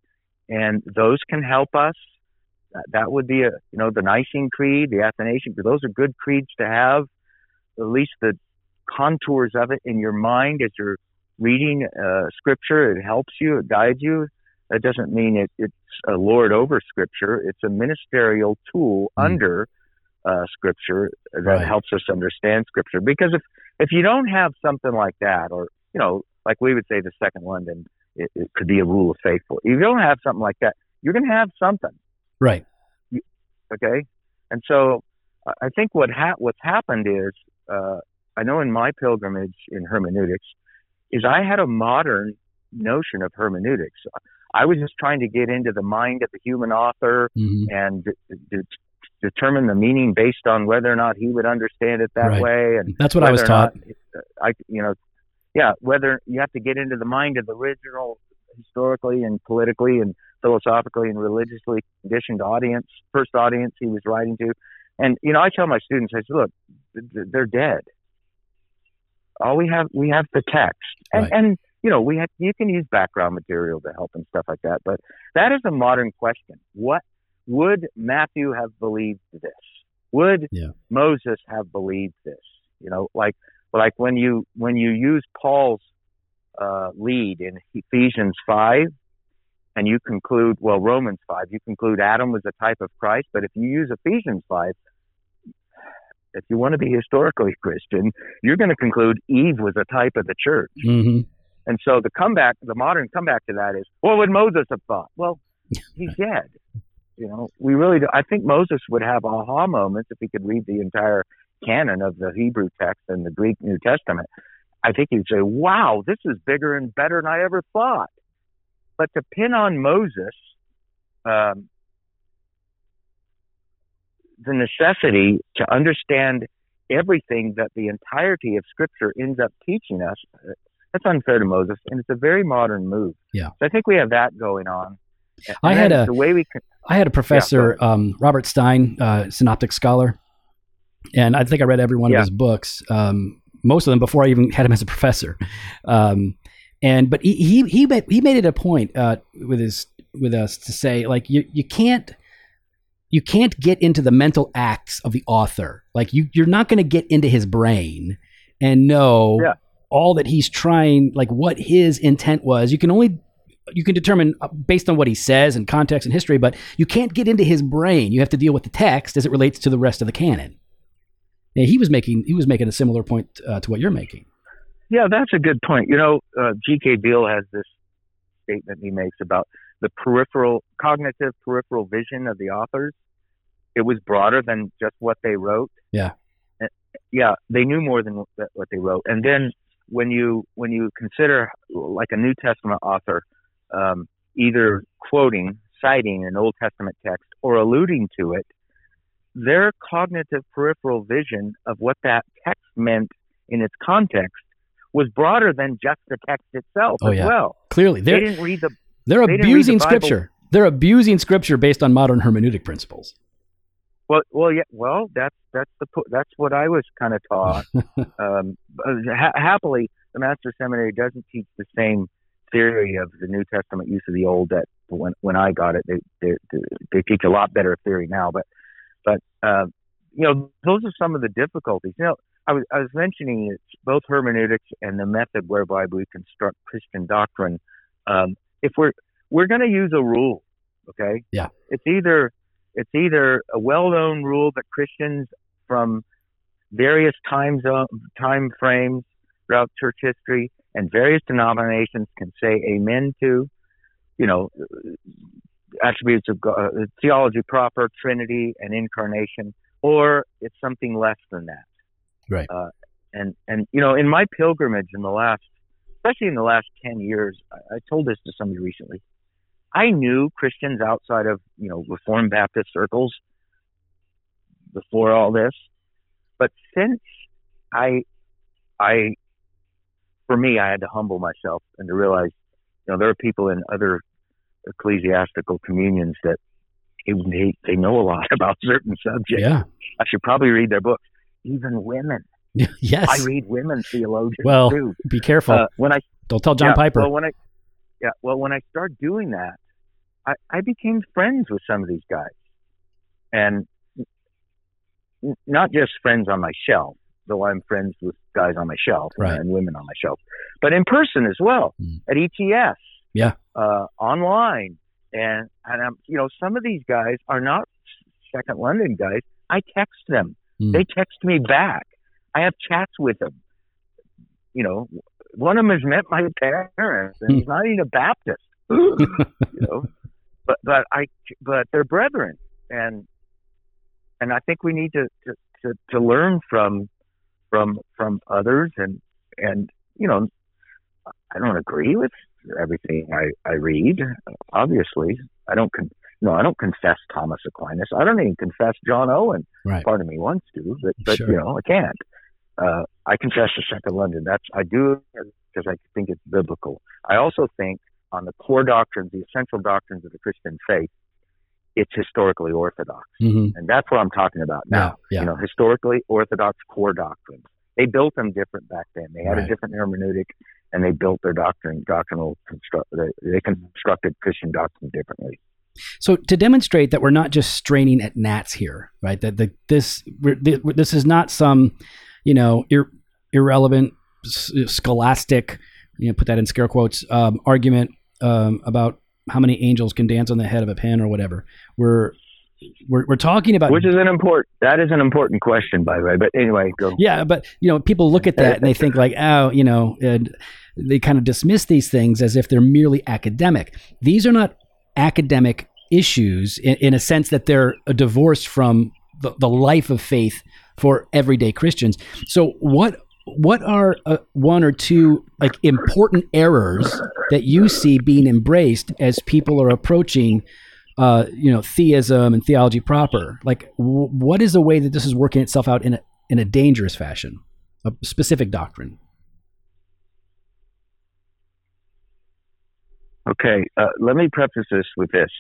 C: and those can help us. That, that would be a you know the Nicene Creed, the Athanasian Creed. Those are good creeds to have. At least the contours of it in your mind as you're reading uh, Scripture. It helps you. It guides you. That doesn't mean it, it's a lord over Scripture. It's a ministerial tool
A: Mm.
C: under uh, Scripture that
A: Right.
C: helps us understand Scripture. Because if if you don't have something like that, or you know, like we would say the Second London, it, it could be a rule of faithful. If you don't have something like that, you're going to have something
A: Right.
C: okay and so I- i think what ha- what's happened is uh, i know in my pilgrimage in hermeneutics is i had a modern notion of hermeneutics i was just trying to get into the mind of the human author
A: hmm
C: and d- d- determine the meaning based on whether or not he would understand it that
A: Right.
C: way and
A: That's what I was taught.
C: I, you know, yeah, whether you have to get into the mind of the original historically and politically and philosophically and religiously conditioned audience, first audience he was writing to. And, you know, I tell my students, I say, look, th- th- they're dead. All we have, we have the text. And,
A: Right.
C: and you know, we have, you can use background material to help and stuff like that. But that is a modern question. What would Matthew have believed this? Would
A: Yeah.
C: Moses have believed this? You know, like like when you when you use Paul's uh, lead in Ephesians five, and you conclude well Romans five, you conclude Adam was a type of Christ. But if you use Ephesians five, if you want to be historically Christian, you're going to conclude Eve was a type of the church.
A: hmm
C: And so the comeback, the modern comeback to that is, what would Moses have thought? Well, he's dead. You know, we really do. I think Moses would have aha moments if he could read the entire canon of the Hebrew text and the Greek New Testament. I think he'd say, wow, this is bigger and better than I ever thought. But to pin on Moses, um, the necessity to understand everything that the entirety of Scripture ends up teaching us, that's unfair to Moses, and it's a very modern move.
A: Yeah.
C: So I think we have that going on. And
A: I had a-
C: the way we can,
A: I had a professor, um, Robert Stein, uh, synoptic scholar, and I think I read every one
C: Yeah.
A: of his books, um, most of them before I even had him as a professor. Um, and but he he he made, he made it a point uh, with his with us to say like you you can't you can't get into the mental acts of the author. Like you you're not going to get into his brain and know
C: Yeah.
A: all that he's trying like what his intent was. You can only you can determine uh, based on what he says and context and history, but you can't get into his brain. You have to deal with the text as it relates to the rest of the canon. He was making he was making a similar point uh, to what you're making.
C: Yeah, that's a good point. You know, uh, G.K. Beale has this statement he makes about the peripheral, cognitive peripheral vision of the authors. It was broader than just what they wrote.
A: Yeah.
C: Uh, Yeah, they knew more than what they wrote. And then when you when you consider like a New Testament author, um, either quoting, citing an Old Testament text or alluding to it, their cognitive peripheral vision of what that text meant in its context was broader than just the text itself
A: Oh,
C: as
A: yeah.
C: well.
A: Clearly,
C: They
A: they're
C: didn't read the
A: they're
C: they
A: abusing
C: the
A: scripture. They're abusing scripture based on modern hermeneutic principles.
C: well. Well, yeah. Well, that's that's the that's what I was kind of taught. um, ha- happily, the Master Seminary doesn't teach the same theory of the New Testament use of the Old that when when I got it. They they they teach a lot better theory now, but but uh, you know, those are some of the difficulties. You know, I was I was mentioning it's both hermeneutics and the method whereby we construct Christian doctrine. Um, if we're we're going to use a rule, okay?
A: Yeah.
C: It's either it's either a well-known rule that Christians from various time zone, time frames throughout church history and various denominations can say amen to, you know, attributes of God, uh, theology proper, Trinity, and incarnation, or it's something less than that.
A: Right.
C: Uh, and and you know, in my pilgrimage in the last, especially in the last ten years, I, I told this to somebody recently. I knew Christians outside of you know Reformed Baptist circles before all this, but since I, I, for me, I had to humble myself and to realize, you know, there are people in other ecclesiastical communions that they, they know a lot about certain subjects.
A: Yeah.
C: I should probably read their books. Even women.
A: yes.
C: I read women theologians
A: well,
C: too.
A: be careful.
C: Uh, when I
A: Don't tell John
C: yeah,
A: Piper.
C: Well, when I yeah, well, when I started doing that, I, I became friends with some of these guys, and not just friends on my shelf, though I'm friends with guys on my shelf
A: Right.
C: and women on my shelf, but in person as well
A: Mm.
C: at ETS,
A: Yeah.
C: uh, online, and and I'm you know some of these guys are not Second London guys. I text them.
A: Mm.
C: They text me back. I have chats with them. You know, one of them has met my parents, and he's hmm. not even a Baptist. you know, but but I but they're brethren, and and I think we need to to, to, to learn from from from others, and and you know, I don't agree with everything I I read. Obviously, I don't con- no, I don't confess Thomas Aquinas. I don't even confess John Owen.
A: Right.
C: Part of me wants to, but but
A: Sure.
C: you know, I can't. Uh, I confess the Second London. That's I do because I think it's biblical. I also think on the core doctrines, the essential doctrines of the Christian faith, it's historically orthodox,
A: Mhm.
C: and that's what I'm talking about now.
A: Yeah, yeah.
C: You know, historically orthodox core doctrines. They built them different back then. They had
A: Right.
C: a different hermeneutic, and they built their doctrine, doctrinal construct. They, they constructed Christian doctrine differently.
A: So to demonstrate that we're not just straining at gnats here, right? That the, this this is not some, you know, ir- irrelevant s- scholastic, you know, put that in scare quotes, um, argument um, about how many angels can dance on the head of a pin or whatever. We're we're, we're talking about
C: Which is an important. That is an important question, by the way. But anyway, go.
A: yeah, but you know, people look at that and they think like, oh, you know, and they kind of dismiss these things as if they're merely academic. These are not academic issues in, in a sense that they're a divorce from the, the life of faith for everyday Christians. So what what are uh, one or two like important errors that you see being embraced as people are approaching uh, you know theism and theology proper like w- what is the way that this is working itself out in a in a dangerous fashion a specific doctrine
C: Okay, uh, let me preface this with this.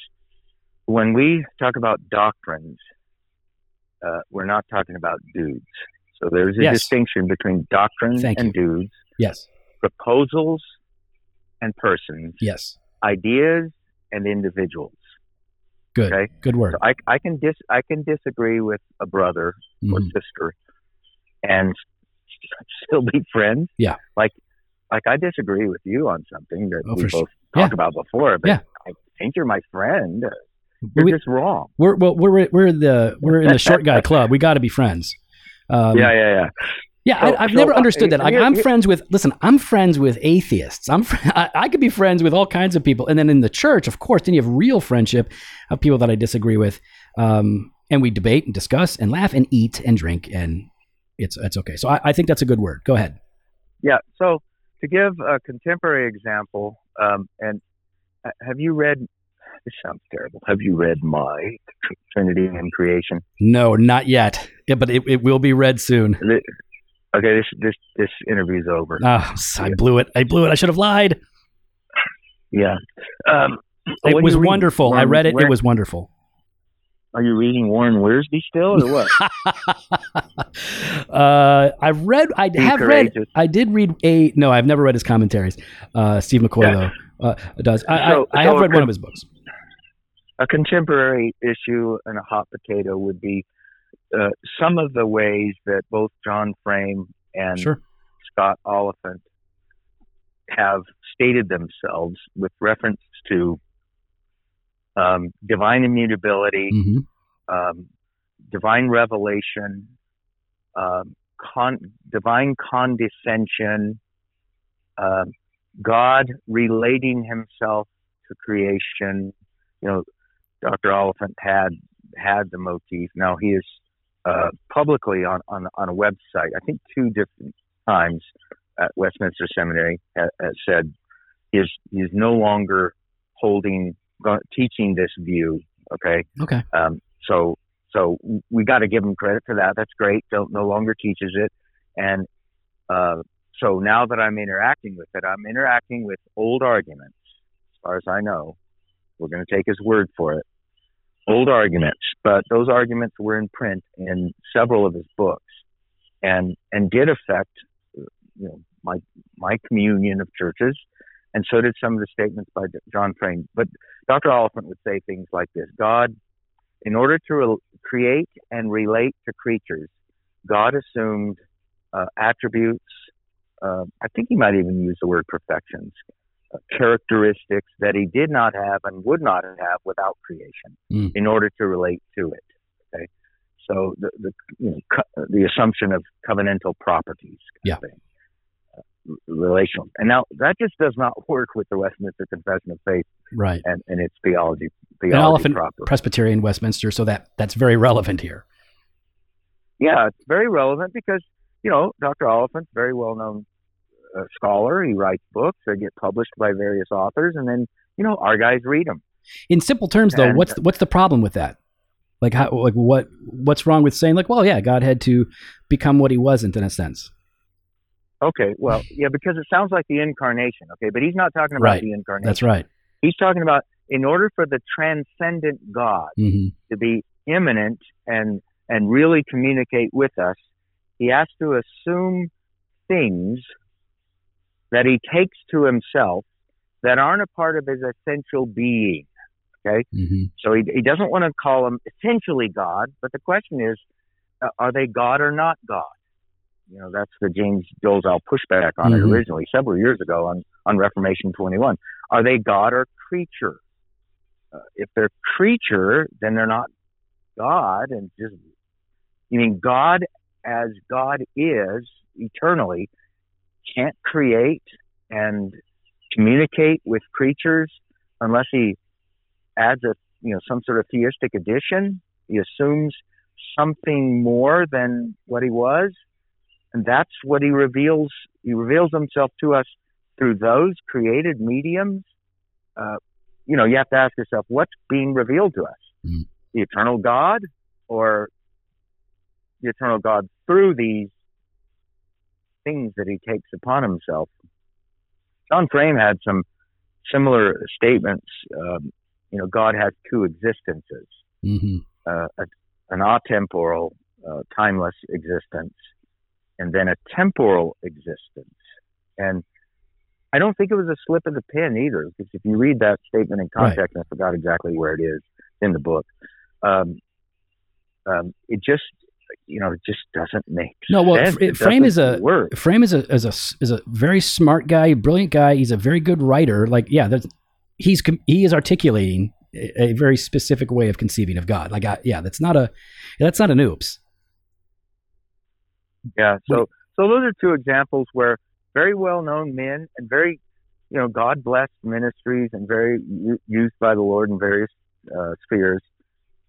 C: When we talk about doctrines, uh, we're not talking about dudes. So there's a
A: Yes.
C: distinction between doctrines
A: Thank
C: and dudes,
A: yes
C: proposals and persons,
A: yes
C: ideas and individuals.
A: good
C: Okay.
A: good word
C: So I, I can dis I can disagree with a brother or
A: Mhm.
C: sister and still be friends.
A: Yeah.
C: Like like I disagree with you on something that
A: Oh,
C: we both
A: sure.
C: talked
A: Yeah.
C: about before, but
A: Yeah.
C: I think you're my friend. You're
A: we,
C: just wrong.
A: we're well, we're we're the we're in the short guy club we got to be friends um,
C: yeah, yeah, yeah.
A: Yeah,
C: So-
A: I, I've
C: so,
A: never
C: uh,
A: understood that. Like,
C: here-
A: I'm
C: here-
A: friends with. Listen, I'm friends with atheists. I'm. Fr- I, I could be friends with all kinds of people, and then in the church, of course, then you have real friendship of people that I disagree with, um, and we debate and discuss and laugh and eat and drink, and it's it's okay. So I, I think that's a good word. Go ahead.
C: Yeah. So to give a contemporary example, um, and uh, have you read? This sounds terrible. Have you read my Trinity and Creation?
A: No, not yet. Yeah, but it, it will be read soon.
C: Okay, this this this interview's over.
A: Ah, I blew it. I blew it. I should have lied.
C: Yeah. Um,
A: It was wonderful. I read it. It was wonderful.
C: Are you reading Warren Wiersbe still, or what?
A: uh, I've read. I
C: Be
A: have read. I did read a. No, I've never read his commentaries. Uh, Steve McCoy
C: Yeah.
A: though uh, does. I,
C: So-
A: I, I
C: so
A: have read one of his books.
C: A contemporary issue and a hot potato would be uh, some of the ways that both John Frame and
A: Sure.
C: Scott Oliphint have stated themselves with reference to um, divine immutability,
A: hmm
C: um, divine revelation, um, con- divine condescension, um, God relating himself to creation. You know, Dr. Oliphint had had the motif. Now he is uh, publicly on, on on a website. I think two different times at Westminster Seminary ha- has said he is he is no longer holding teaching this view. Okay,
A: Okay.
C: um, so so we got to give him credit for that. That's great. Don't no longer teaches it, and uh, so now that I'm interacting with it, I'm interacting with old arguments. As far as I know, we're going to take his word for it. Old arguments, but those arguments were in print in several of his books, and and did affect you know my my communion of churches, and so did some of the statements by John Frame. But Dr. Oliphint would say things like this: God in order to re- create and relate to creatures, God assumed uh, attributes. Uh, I think he might even use the word perfections, characteristics that he did not have and would not have without creation,
A: Mm.
C: in order to relate to it. Okay, so the the you know, co- the assumption of covenantal properties. kind
A: Yeah.
C: of thing. Uh, relational, and now that just does not work with the Westminster Confession of Faith
A: Right.
C: and, and its theology.
A: And
C: Theology
A: Oliphint
C: proper.
A: Presbyterian Westminster, so that that's very relevant here.
C: yeah, it's very relevant because you know Dr. Oliphint's very well known uh, scholar. He writes books that get published by various authors, and then you know our guys read them.
A: In simple terms, though,
C: And-
A: what's what's the problem with that? Like, how, like what what's wrong with saying like, well, yeah, God had to become what He wasn't in a sense.
C: Okay, well, yeah, because it sounds like the incarnation. Okay, but he's not talking about
A: Right.
C: the incarnation.
A: That's right.
C: He's talking about in order for the transcendent God
A: hmm
C: to be immanent and and really communicate with us, he has to assume things that he takes to himself that aren't a part of his essential being. Okay,
A: hmm
C: so he, he doesn't want to call them essentially God, but the question is, uh, are they God or not God? You know, that's the James Dolezal pushback on
A: Mhm.
C: it originally several years ago on, on Reformation 21. Are they God or creature? Uh, if they're creature, then they're not God and just, you mean God as God is eternally can't create and communicate with creatures unless he adds a you know some sort of theistic addition. He assumes something more than what he was, and that's what he reveals. He reveals himself to us through those created mediums. Uh, you know, you have to ask yourself, what's being revealed to us?
A: Mm.
C: The eternal God, or the eternal God through these things that he takes upon himself? John Frame had some similar statements. Um, you know, God has two existences,
A: hmm
C: uh, a, an atemporal, uh, timeless existence, and then a temporal existence. And I don't think it was a slip of the pen either, because if you read that statement in
A: Right.
C: context, and I forgot exactly where it is in the book, um, um, it just, you know, it just doesn't make
A: No, well,
C: sense. It
A: Frame is a-
C: work.
A: Frame is a is a is a very smart guy, brilliant guy. He's a very good writer. Like, yeah, there's, he's he is articulating a, a very specific way of conceiving of God. Like, I, yeah, that's not a that's not an oops.
C: Yeah. So so those are two examples where very well known men and very you know God blessed ministries and very used by the Lord in various uh, spheres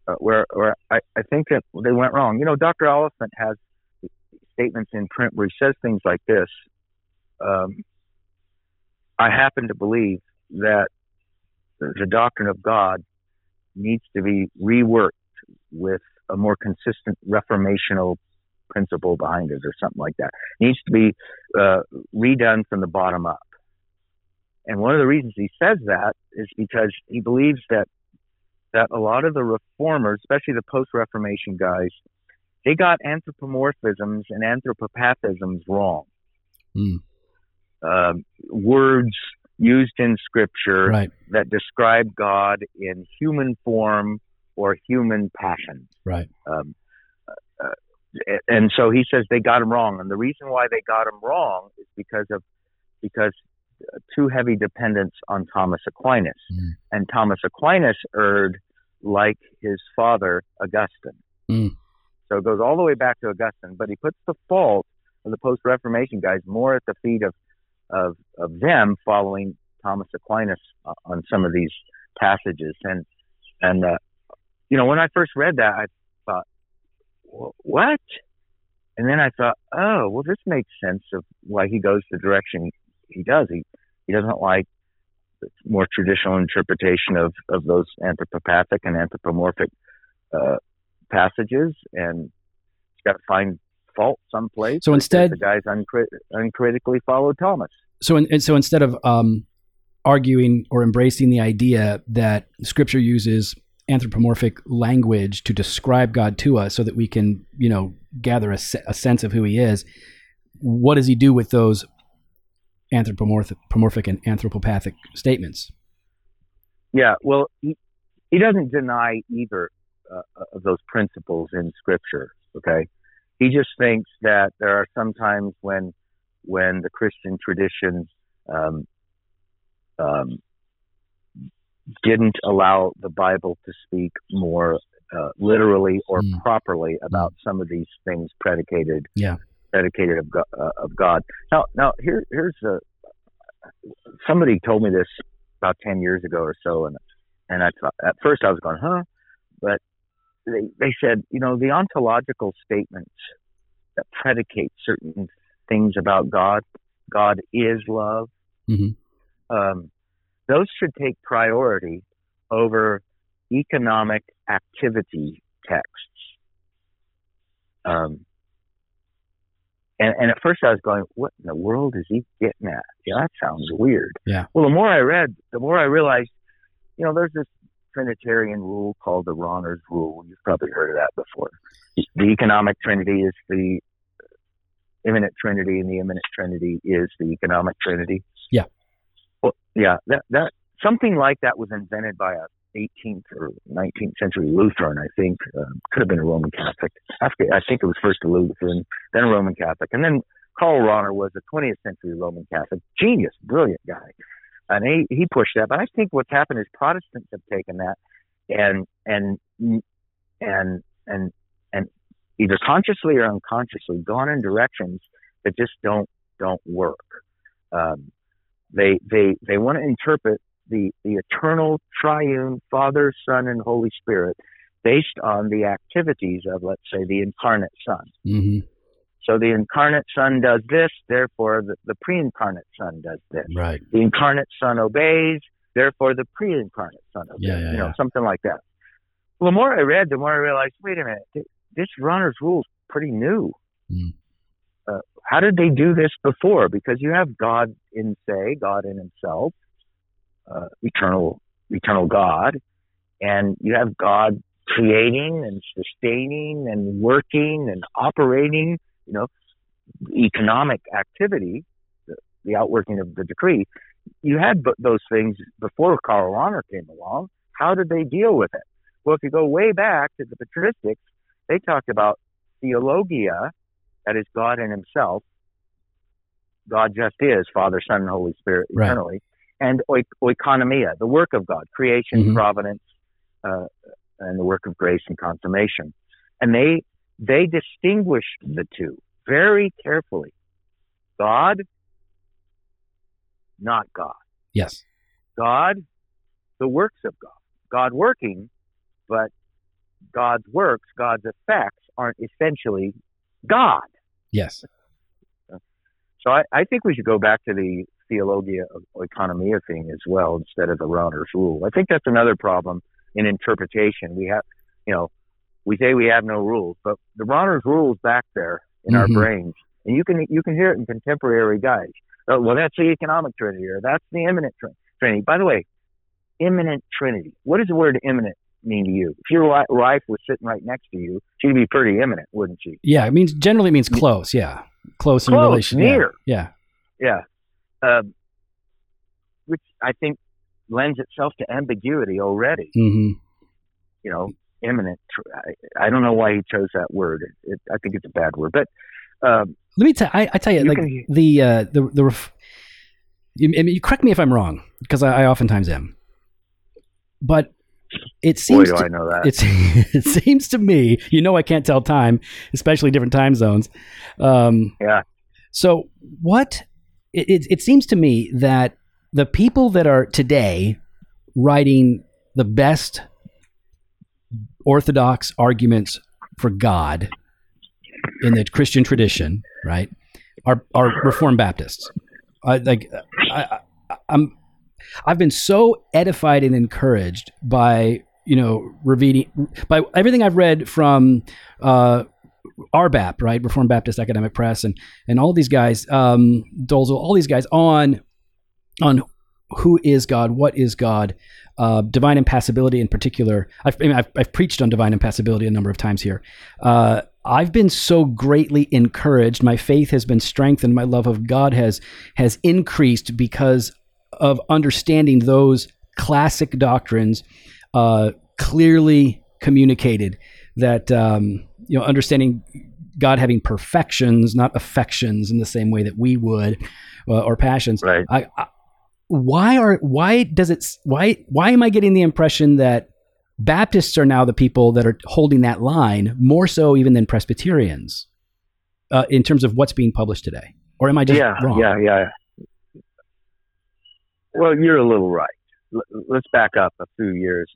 C: uh, where where I, I think that they went wrong. You know, Dr. Oliphint has statements in print where he says things like this. Um, I happen to believe that the doctrine of God needs to be reworked with a more consistent reformational principle behind it or something like that. It needs to be uh, redone from the bottom up. And one of the reasons he says that is because he believes that that a lot of the reformers, especially the post-Reformation guys, they got anthropomorphisms and anthropopathisms wrong.
A: Hmm.
C: Um, words used in Scripture
A: Right,
C: that describe God in human form or human passion
A: right.
C: um, and so he says they got him wrong, and the reason why they got him wrong is because of because too heavy dependence on Thomas Aquinas,
A: Mm.
C: and Thomas Aquinas erred like his father Augustine.
A: Mm.
C: So it goes all the way back to Augustine, but he puts the fault of the post-Reformation guys more at the feet of of, of them following Thomas Aquinas on some of these passages, and and uh, you know when I first read that I thought, what? And then I thought, oh, well, this makes sense of why he goes the direction he does. He he doesn't like the more traditional interpretation of of those anthropopathic and anthropomorphic uh, passages, and he's got to find fault someplace.
A: So instead-
C: the guys uncrit- uncritically followed Thomas.
A: So, in, and so instead of um, arguing or embracing the idea that Scripture uses anthropomorphic language to describe God to us, so that we can, you know, gather a, a sense of who He is, what does He do with those anthropomorphic and anthropopathic statements?
C: Yeah, well, he, he doesn't deny either uh, of those principles in Scripture. Okay, he just thinks that there are some times when when the Christian tradition um, um, didn't allow the Bible to speak more uh, literally or
A: Mm.
C: properly about some of these things predicated
A: Yeah.
C: Predicated of God, uh, of God. Now, now here here's a somebody told me this about 10 years ago or so and and I thought at first I was going huh but they they said you know the ontological statements that predicate certain things about God God is love
A: Mhm.
C: um, those should take priority over economic activity texts um, and, and at first I was going, what in the world is he getting at? Yeah, that sounds weird.
A: Yeah.
C: Well, the more I read, the more I realized, you know, there's this Trinitarian rule called the Rahner's rule. You've probably heard of that before. The economic trinity is the immanent trinity, and the immanent trinity is the economic trinity.
A: Yeah.
C: Well, yeah, that that something like that was invented by a 18th or 19th century Lutheran, I think. Um, could have been a Roman Catholic. After, I think it was first a Lutheran, then a Roman Catholic, and then Karl Rahner was a 20th century Roman Catholic. Genius, brilliant guy, and he he pushed that. But I think what's happened is Protestants have taken that and and and and and either consciously or unconsciously gone in directions that just don't don't work. Um, they they they want to interpret the the eternal triune Father, Son, and Holy Spirit based on the activities of let's say the incarnate Son.
A: hmm
C: So the incarnate Son does this, therefore the, the pre-incarnate Son does this.
A: Right.
C: The incarnate Son obeys, therefore the pre-incarnate Son obeys.
A: Yeah, yeah,
C: you know,
A: yeah.
C: something like that. Well, the more I read, the more I realized, wait a minute, th- this Rahner's rule is pretty new.
A: Mm.
C: Uh, how did they do this before? Because you have God in say, God in Himself, uh, eternal, eternal God, and you have God creating and sustaining and working and operating. You know, economic activity, the, the outworking of the decree. You had b- those things before Karl Rahner came along. How did they deal with it? Well, if you go way back to the patristics, they talked about theologia, that is God in Himself. God just is Father, Son, and Holy Spirit
A: Right.
C: And oikonomia, the work of God, creation,
A: Mhm.
C: providence, uh, and the work of grace and consummation. And they they distinguished the two very carefully. God, not God.
A: Yes.
C: God, the works of God. God working, but God's works, God's effects aren't essentially God.
A: Yes.
C: So I, I think we should go back to the theologia of economia thing as well instead of the Rahner's rule. I think that's another problem in interpretation. We have, you know, we say we have no rules, but the Rahner's rule is back there in our
A: Mhm.
C: brains, and you can you can hear it in contemporary guys. Oh, well, that's the economic trinity, or that's the immanent trin- trinity. By the way, immanent trinity. What does the word immanent mean to you? If your wi- wife was sitting right next to you, she'd be pretty immanent, wouldn't she?
A: Yeah. It means generally it means close. Yeah. Close in
C: Close,
A: relation. yeah.
C: near.
A: Yeah.
C: Yeah. Um, which I think lends itself to ambiguity already.
A: hmm
C: You know, immanent. I, I don't know why he chose that word. It, I think it's a bad word, but um,
A: Let me tell. I, I tell you,
C: You
A: like
C: can-
A: the uh, the the. Ref- you, I mean, you correct me if I'm wrong, because I, I oftentimes am. But it
C: boy,
A: seems
C: do
A: to,
C: I know that.
A: it's, it seems to me, you know, I can't tell time, especially different time zones. Um,
C: Yeah.
A: So what? It, it, it seems to me that the people that are today writing the best orthodox arguments for God in the Christian tradition, right, are are Reformed Baptists. I, like I, I'm, I've been so edified and encouraged by you know reading by everything I've read from uh, RBAP, right, Reformed Baptist Academic Press, and and all these guys, um, Dolezal, all these guys on on who is God, what is God, uh, divine impassibility in particular. I've, I mean, I've, I've preached on divine impassibility a number of times here. Uh, I've been so greatly encouraged. My faith has been strengthened. My love of God has has increased because of understanding those classic doctrines uh, clearly communicated. That um, you know, understanding God having perfections, not affections, in the same way that we would, uh, or passions
C: right.
A: I, I why are why does it why why am I getting the impression that Baptists are now the people that are holding that line more so even than Presbyterians uh, in terms of what's being published today? Or am I just
C: yeah,
A: wrong?
C: yeah, yeah. Well, you're a little right. L- let's back up a few years.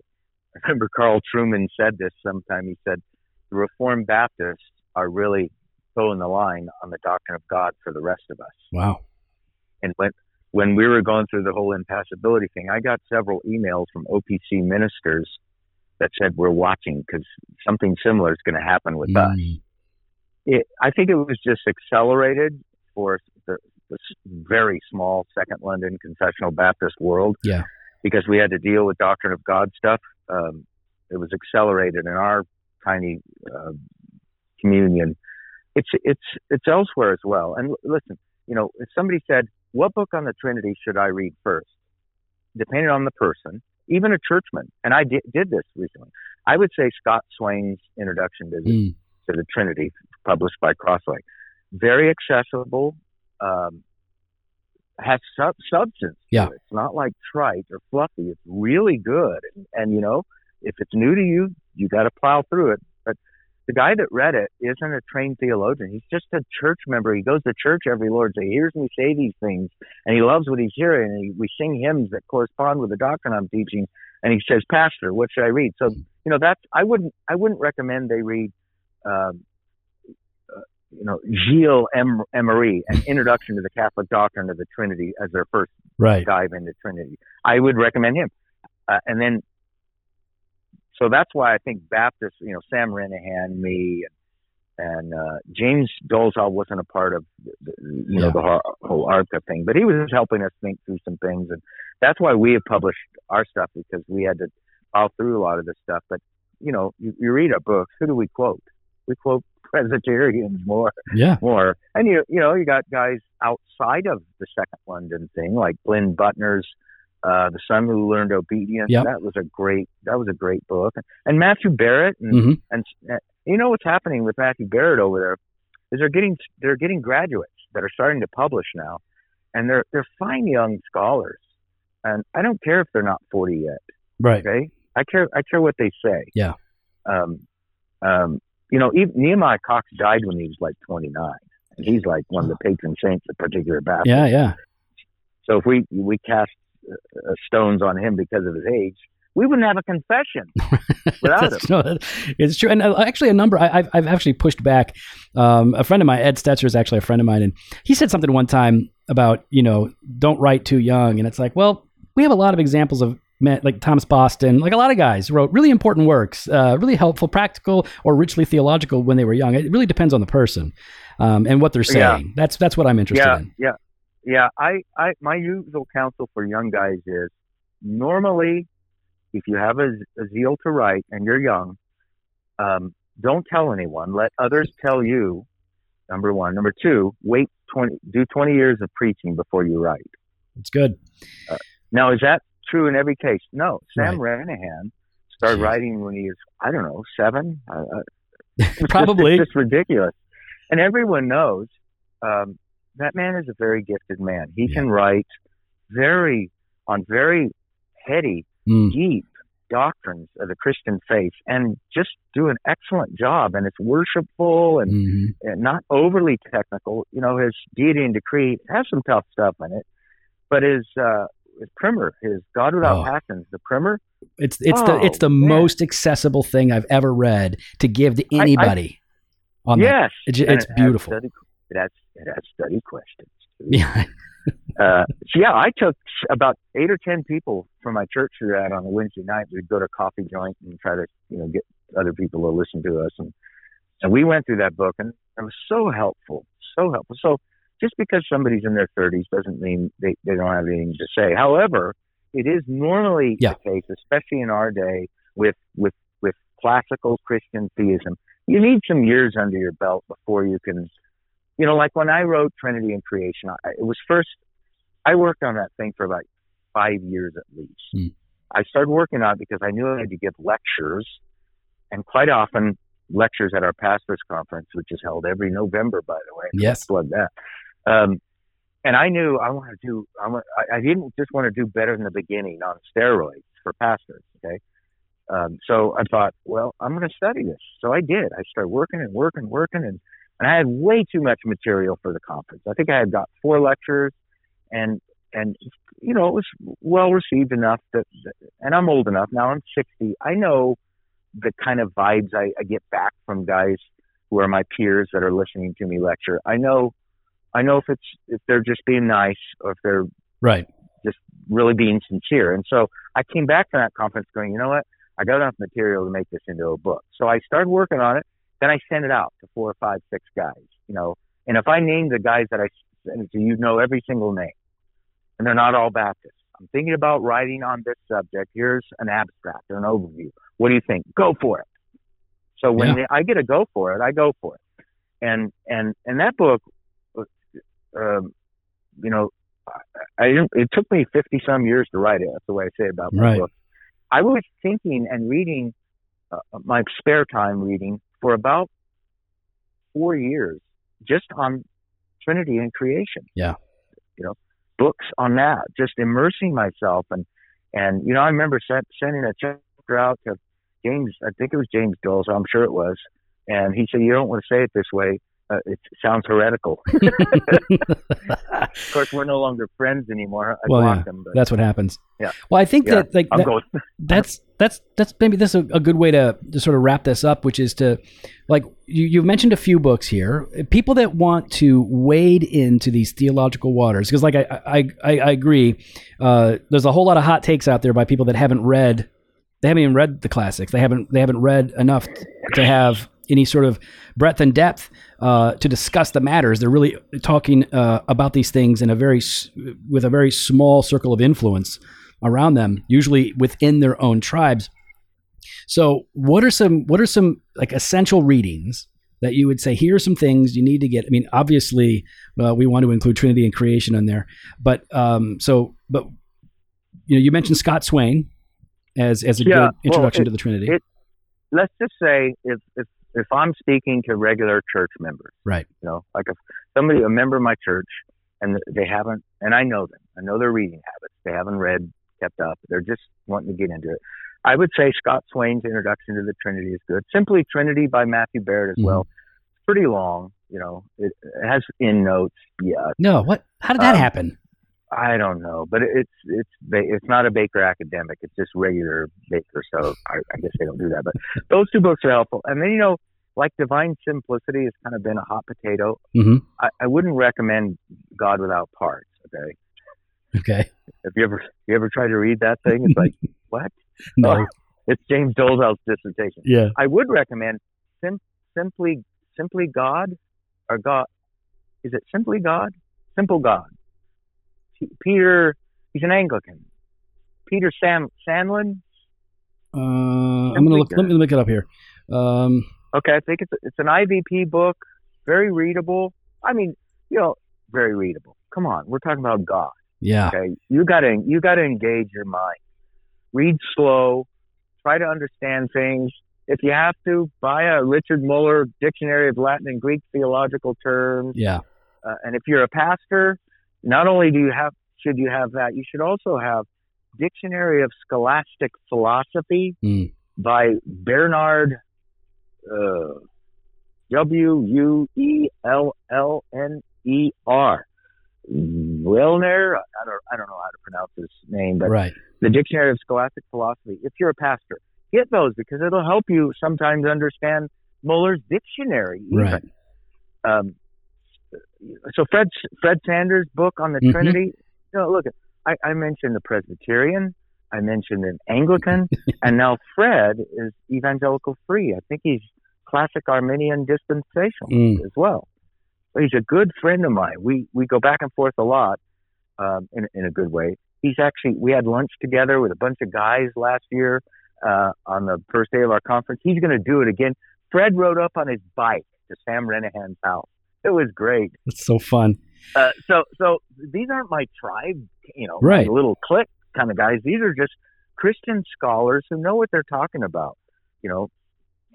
C: I remember Carl Trueman said this sometime. He said, the Reformed Baptists are really toeing the line on the doctrine of God for the rest of us.
A: Wow.
C: And when, when we were going through the whole impassibility thing, I got several emails from OPC ministers that said, we're watching because something similar is going to happen with us
A: Mm.
C: it, I think it was just accelerated for the, the very small Second London Confessional Baptist world.
A: Yeah.
C: Because we had to deal with Doctrine of God stuff. Um, it was accelerated in our tiny uh, communion. It's it's it's elsewhere as well. And l- listen, you know, if somebody said, "What book on the Trinity should I read first? Depending on the person, even a churchman, and I di- did this recently. I would say Scott Swain's Introduction to the
A: Mm.
C: to the Trinity, published by Crossway. Very accessible, um, has sub- substance. to
A: Yeah.
C: it. It's not like trite or fluffy. It's really good. And, and you know, if it's new to you, you got to plow through it. But the guy that read it isn't a trained theologian. He's just a church member. He goes to church every Lord's Day. He hears me say these things, and he loves what he's hearing. And he, we sing hymns that correspond with the doctrine I'm teaching. And he says, "Pastor, what should I read?" So you know, that's I wouldn't I wouldn't recommend they read. Um, uh, you know, Gilles em- Emery, an introduction to the Catholic doctrine of the Trinity as their first
A: Right.
C: dive into Trinity. I would recommend him. Uh, and then, so that's why I think Baptists, you know, Sam Renihan, me, and and uh, James Dolezal wasn't a part of, the, you know,
A: Yeah.
C: the whole, whole ARBCA thing, but he was helping us think through some things. And that's why we have published our stuff because we had to plow through a lot of this stuff. But, you know, you, you read our books, who do we quote? We quote Presbyterians more
A: Yeah.
C: more. And you you know you got guys outside of the Second London thing, like Glenn Butner's uh, "The Son Who Learned Obedience."
A: Yep.
C: That was a great that was a great book. And Matthew Barrett and
A: hmm
C: and uh, you know what's happening with Matthew Barrett over there is they're getting they're getting graduates that are starting to publish now, and they're they're fine young scholars. And I don't care if they're not forty yet.
A: Right.
C: Okay, I care. I care what they say.
A: Yeah.
C: Um, um, you know, even Nehemiah Coxe died when he was like 29, and he's like one of the patron saints of particular Baptist.
A: Yeah. Yeah.
C: So if we we cast uh, stones on him because of his age, we wouldn't have a confession without him.
A: No, it's true. And uh, actually, a number I, I've, I've actually pushed back. Um, a friend of mine, Ed Stetzer, is actually a friend of mine, and he said something one time about you know don't write too young, and it's like, well, we have a lot of examples of men like Thomas Boston, like a lot of guys wrote really important works, uh, really helpful, practical, or richly theological when they were young. It really depends on the person um, and what they're
C: Yeah.
A: saying. That's that's what I'm interested
C: yeah,
A: in.
C: yeah, yeah. I, I, my usual counsel for young guys is normally, if you have a, a zeal to write and you're young, um, don't tell anyone. Let others tell you. Number one. Number two. Wait twenty. Do twenty years of preaching before you write.
A: It's good.
C: Now, is that true in every case? No. Sam Renihan Started writing when he was, I don't know, seven. Uh, uh, it's just-
A: Probably.
C: it's just ridiculous. And everyone knows um, that man is a very gifted man. He
A: Yeah.
C: can write very on very heady,
A: Mm.
C: deep doctrines of the Christian faith, and just do an excellent job. And it's worshipful and,
A: Mhm.
C: and not overly technical. You know, his deity and decree has some tough stuff in it, but his uh, his primer, his God without
A: Oh.
C: passions, the primer.
A: It's it's
C: Oh,
A: the it's the
C: man.
A: most accessible thing I've ever read to give to
C: I-
A: anybody. on
C: yes,
A: It's, it's beautiful.
C: Study, it has it has study questions. too.
A: Yeah.
C: Uh, so yeah, I took about eight or ten people from my church through that on a Wednesday night. We'd go to a coffee joint and try to, you know, get other people to listen to us, and and we went through that book, and it was so helpful, so helpful. So just because somebody's in their 30s doesn't mean they they don't have anything to say. However, it is normally
A: Yeah.
C: the case, especially in our day, with with with classical Christian theism. You need some years under your belt before you can you know, like when I wrote Trinity and Creation, I, it was first, I worked on that thing for about five years at least.
A: Hmm.
C: I started working on it because I knew I had to give lectures, and quite often lectures at our pastors' conference, which is held every November, by the way.
A: Yes.
C: Plug that. Um, and I knew I want to do, I, want, I, I didn't just want to do better than the beginning on steroids for pastors, okay? Um, so I thought, well, I'm going to study this. So I did. I started working and working, and working, and and I had way too much material for the conference. I think I had got four lectures, and and you know it was well received enough that, and I'm old enough now. I'm 60. I know the kind of vibes I, I get back from guys who are my peers that are listening to me lecture. I know I know if it's if they're just being nice or if they're
A: Right.
C: Just really being sincere. And so I came back from that conference going, you know what? I got enough material to make this into a book. So I started working on it. Then I send it out to four or five, six guys, you know. And if I name the guys that I sent it to, you know every single name. And they're not all Baptists. I'm thinking about writing on this subject. Here's an abstract or an overview. What do you think? Go for it. So when
A: Yeah.
C: they, I get a go for it, I go for it. And and and that book, um, you know, I, it took me 50 some years to write it. That's the way I say about my
A: Right.
C: book. I was thinking and reading uh, my spare time reading for about four years just on Trinity and creation.
A: Yeah.
C: You know, books on that, just immersing myself. And, and, you know, I remember sent, sending a chapter out to James, I think it was James Dole, so I'm sure it was. And he said, you don't want to say it this way. Uh, it sounds heretical. of course, we're no longer friends anymore. I
A: Well, yeah.
C: him, but
A: That's what happens.
C: Yeah.
A: Well, I think
C: Yeah,
A: that like that- that's that's that's maybe this is a, a good way to, to sort of wrap this up, which is to like you you've mentioned a few books here. People that want to wade into these theological waters, because like I I, I, I agree, uh, there's a whole lot of hot takes out there by people that haven't read, they haven't even read the classics. They haven't they haven't read enough to have any sort of breadth and depth uh, to discuss the matters. They're really talking uh, about these things in a very with a very small circle of influence around them, usually within their own tribes. So, what are some what are some like essential readings that you would say here are some things you need to get? I mean, obviously, uh, we want to include Trinity and creation in there, but um, so but you know, you mentioned Scott Swain as as a
C: Yeah,
A: good
C: well,
A: introduction
C: it-
A: to the Trinity,
C: it- let's just say if if if I'm speaking to regular church members,
A: right?
C: you know, like if somebody a member of my church and they haven't, and I know them, I know their reading habits, they haven't read, kept up, they're just wanting to get into it. I would say Scott Swain's introduction to the Trinity is good. Simply Trinity by Matthew Barrett as
A: Mhm.
C: well. It's pretty long, you know. It, it has in notes, yeah.
A: No, what? How did that
C: Um,
A: happen?
C: I don't know, but it's it's it's not a Baker academic. It's just regular Baker. So I, I guess they don't do that. But those two books are helpful. And then you know, like Divine Simplicity has kind of been a hot potato.
A: hmm
C: I, I wouldn't recommend God Without Parts. Okay,
A: Okay,
C: if you ever you ever try to read that thing, it's like what?
A: no,
C: Oh, it's James Dolezal's dissertation.
A: yeah,
C: I would recommend sim- simply simply God or God. Is it simply God? Simple God. Peter. He's an Anglican. Peter Sam Sanlon.
A: uh, I'm gonna look. Let me look it up here. Um,
C: Okay, I think it's it's an IVP book. Very readable. I mean, you know, very readable. Come on, we're talking about God.
A: yeah,
C: Okay, you gotta you gotta engage your mind. Read slow. try to understand things. If you have to, buy a Richard Muller Dictionary of Latin and Greek theological terms.
A: Yeah.
C: Uh, and if you're a pastor, not only do you have should you have that, you should also have Dictionary of Scholastic Philosophy
A: Mm.
C: by Bernard uh, W U E L L N E R. Wilner, I don't, I don't know how to pronounce his name, but
A: Right.
C: the Dictionary of Scholastic Philosophy. If you're a pastor, get those because it'll help you sometimes understand Muller's dictionary. Even.
A: Right.
C: Um, so Fred Fred Sanders' book on the
A: Mhm.
C: Trinity. You know, look, I, I mentioned the Presbyterian, I mentioned an Anglican, and now Fred is evangelical free. I think he's classic Arminian dispensational
A: Mm.
C: as well. So he's a good friend of mine. We we go back and forth a lot um, in in a good way. He's actually we had lunch together with a bunch of guys last year uh, on the first day of our conference. He's going to do it again. Fred rode up on his bike to Sam Renihan's house. It was great.
A: It's so fun.
C: Uh, so so these aren't my tribe, you know,
A: Right.
C: little clique kind of guys. These are just Christian scholars who know what they're talking about. You know,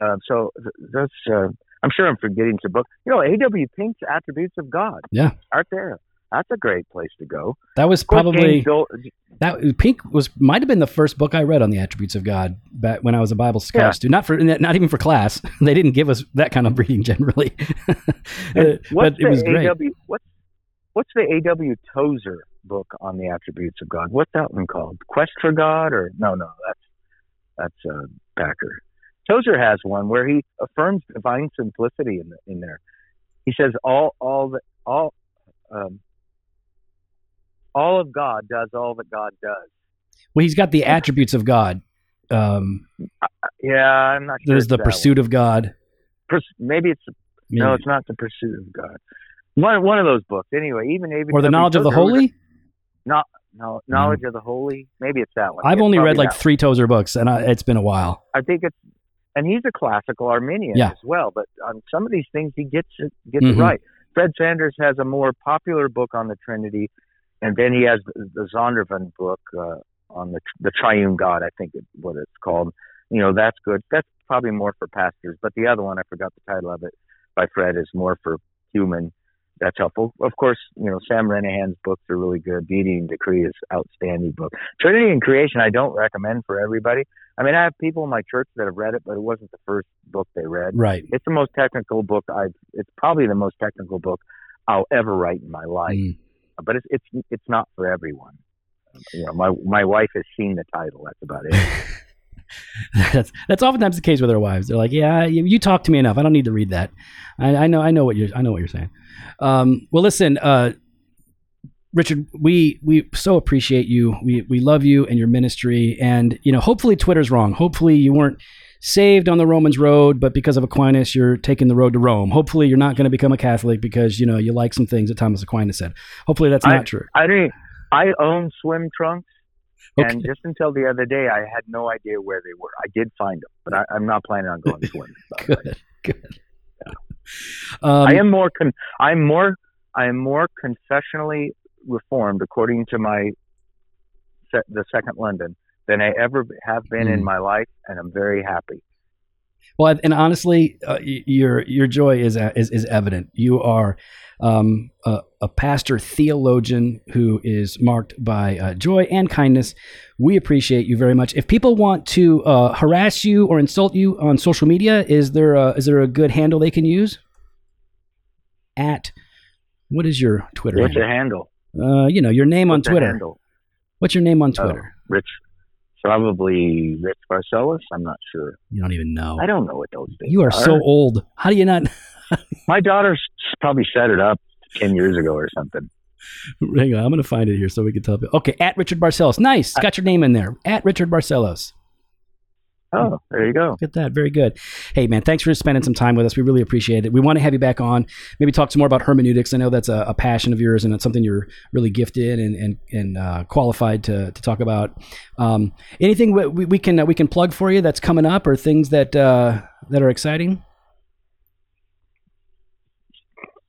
C: uh, so th- that's. Uh, I'm sure I'm forgetting some book. You know, A.W. Pink's Attributes of God.
A: Yeah.
C: Out there. That's a great place to go.
A: That was probably that Pink was might have been the first book I read on the attributes of God back when I was a Bible scholar
C: Yeah.
A: student. Not for not even for class. They didn't give us that kind of reading generally. Uh, but it was great.
C: A.W. What's what's the A.W. Tozer book on the attributes of God? What's that one called? Quest for God or no, no, that's that's uh, Packer. Tozer has one where he affirms divine simplicity in the, in there. He says all all the all um, all of God does all that God does.
A: Well, he's got the attributes of God. Um,
C: Yeah, I'm not sure.
A: there's the pursuit of God.
C: one. Maybe it's no,
A: Maybe.
C: it's not the pursuit of God. One one of those books. Anyway, even even
A: or the knowledge of the holy.
C: No, knowledge of the holy. Maybe it's that one.
A: I've
C: It's
A: only read like three Tozer books, and I, it's been a while.
C: I think it's, and he's a classical Arminian
A: Yeah.
C: as well. But on some of these things, he gets it gets
A: Mhm.
C: it right. Fred Sanders has a more popular book on the Trinity, and then he has the, the Zondervan book uh, on the the Triune God. I think is what it's called. You know, that's good. That's probably more for pastors. But the other one, I forgot the title of it, by Fred, is more for human. That's helpful. Of course, you know, Sam Renihan's books are really good. Beauty and Decree is outstanding book. Trinity and Creation, I don't recommend for everybody. I mean, I have people in my church that have read it, but it wasn't the first book they read.
A: Right.
C: It's the most technical book I've. It's probably the most technical book I'll ever write in my life.
A: Mm.
C: But it's it's it's not for everyone. You know, my my wife has seen the title. That's about it.
A: that's that's oftentimes the case with our wives. They're like, "Yeah, you, you talk to me enough. I don't need to read that. I, I know, I know what you're, I know what you're saying." Um, well, listen, uh, Richard, we we so appreciate you. We we love you and your ministry, and you know, hopefully, Twitter's wrong. Hopefully, you weren't saved on the Romans road, but because of Aquinas, you're taking the road to Rome. Hopefully, you're not going to become a Catholic because you know you like some things that Thomas Aquinas said. Hopefully, that's not true.
C: I didn't. I own swim trunks,
A: Okay.
C: and just until the other day, I had no idea where they were. I did find them, but I, I'm not planning on going swimming.
A: Good, good. Um,
C: I am more. Con- I'm more. I am more confessionally reformed, according to my se- the Second London, than I ever have been in
A: Mm.
C: my life, and I'm very happy.
A: Well, and honestly, uh, your your joy is is, is evident. You are um, a, a pastor theologian who is marked by uh, joy and kindness. We appreciate you very much. If people want to uh, harass you or insult you on social media, is there a, is there a good handle they can use? At what is your Twitter?
C: What's
A: handle?
C: handle?
A: Uh, you know your name on
C: What's the
A: Twitter. What's your name on
C: Oh.
A: Twitter?
C: Rich, probably Rich Barcellos. I'm not sure.
A: You don't even know.
C: I don't know what those things
A: You are so old. How do you not?
C: My daughter probably set it up ten years ago or something.
A: Hang on, I'm going to find it here so we can tell people. Okay, at Richard Barcellos. Nice. Got your name in there. At Richard Barcellos.
C: Oh, there you go.
A: Look at that. Very good. Hey, man, thanks for spending some time with us. We really appreciate it. We want to have you back on, maybe talk some more about hermeneutics. I know that's a, a passion of yours and it's something you're really gifted and, and, and uh, qualified to, to talk about. Um, anything we, we, we can uh, we can plug for you that's coming up or things that uh, that are exciting?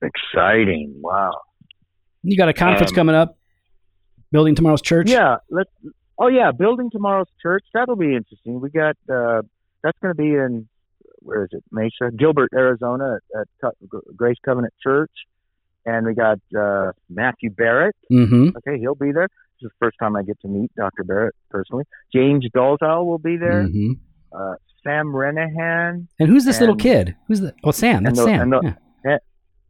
C: Exciting! Wow.
A: You got a conference
C: Um,
A: coming up, building tomorrow's church.
C: Yeah, let's. Oh yeah, building tomorrow's church. That'll be interesting. We got uh, that's going to be in where is it? Mesa, Gilbert, Arizona, at, at Grace Covenant Church, and we got uh, Matthew Barrett.
A: Mm-hmm.
C: Okay, he'll be there. This is the first time I get to meet Dr. Barrett personally. James Dolezal will be there.
A: hmm
C: Uh, Sam Renihan.
A: And who's this little kid? Who's the? Oh, Sam. That's
C: the-
A: Sam.
C: the-
A: yeah.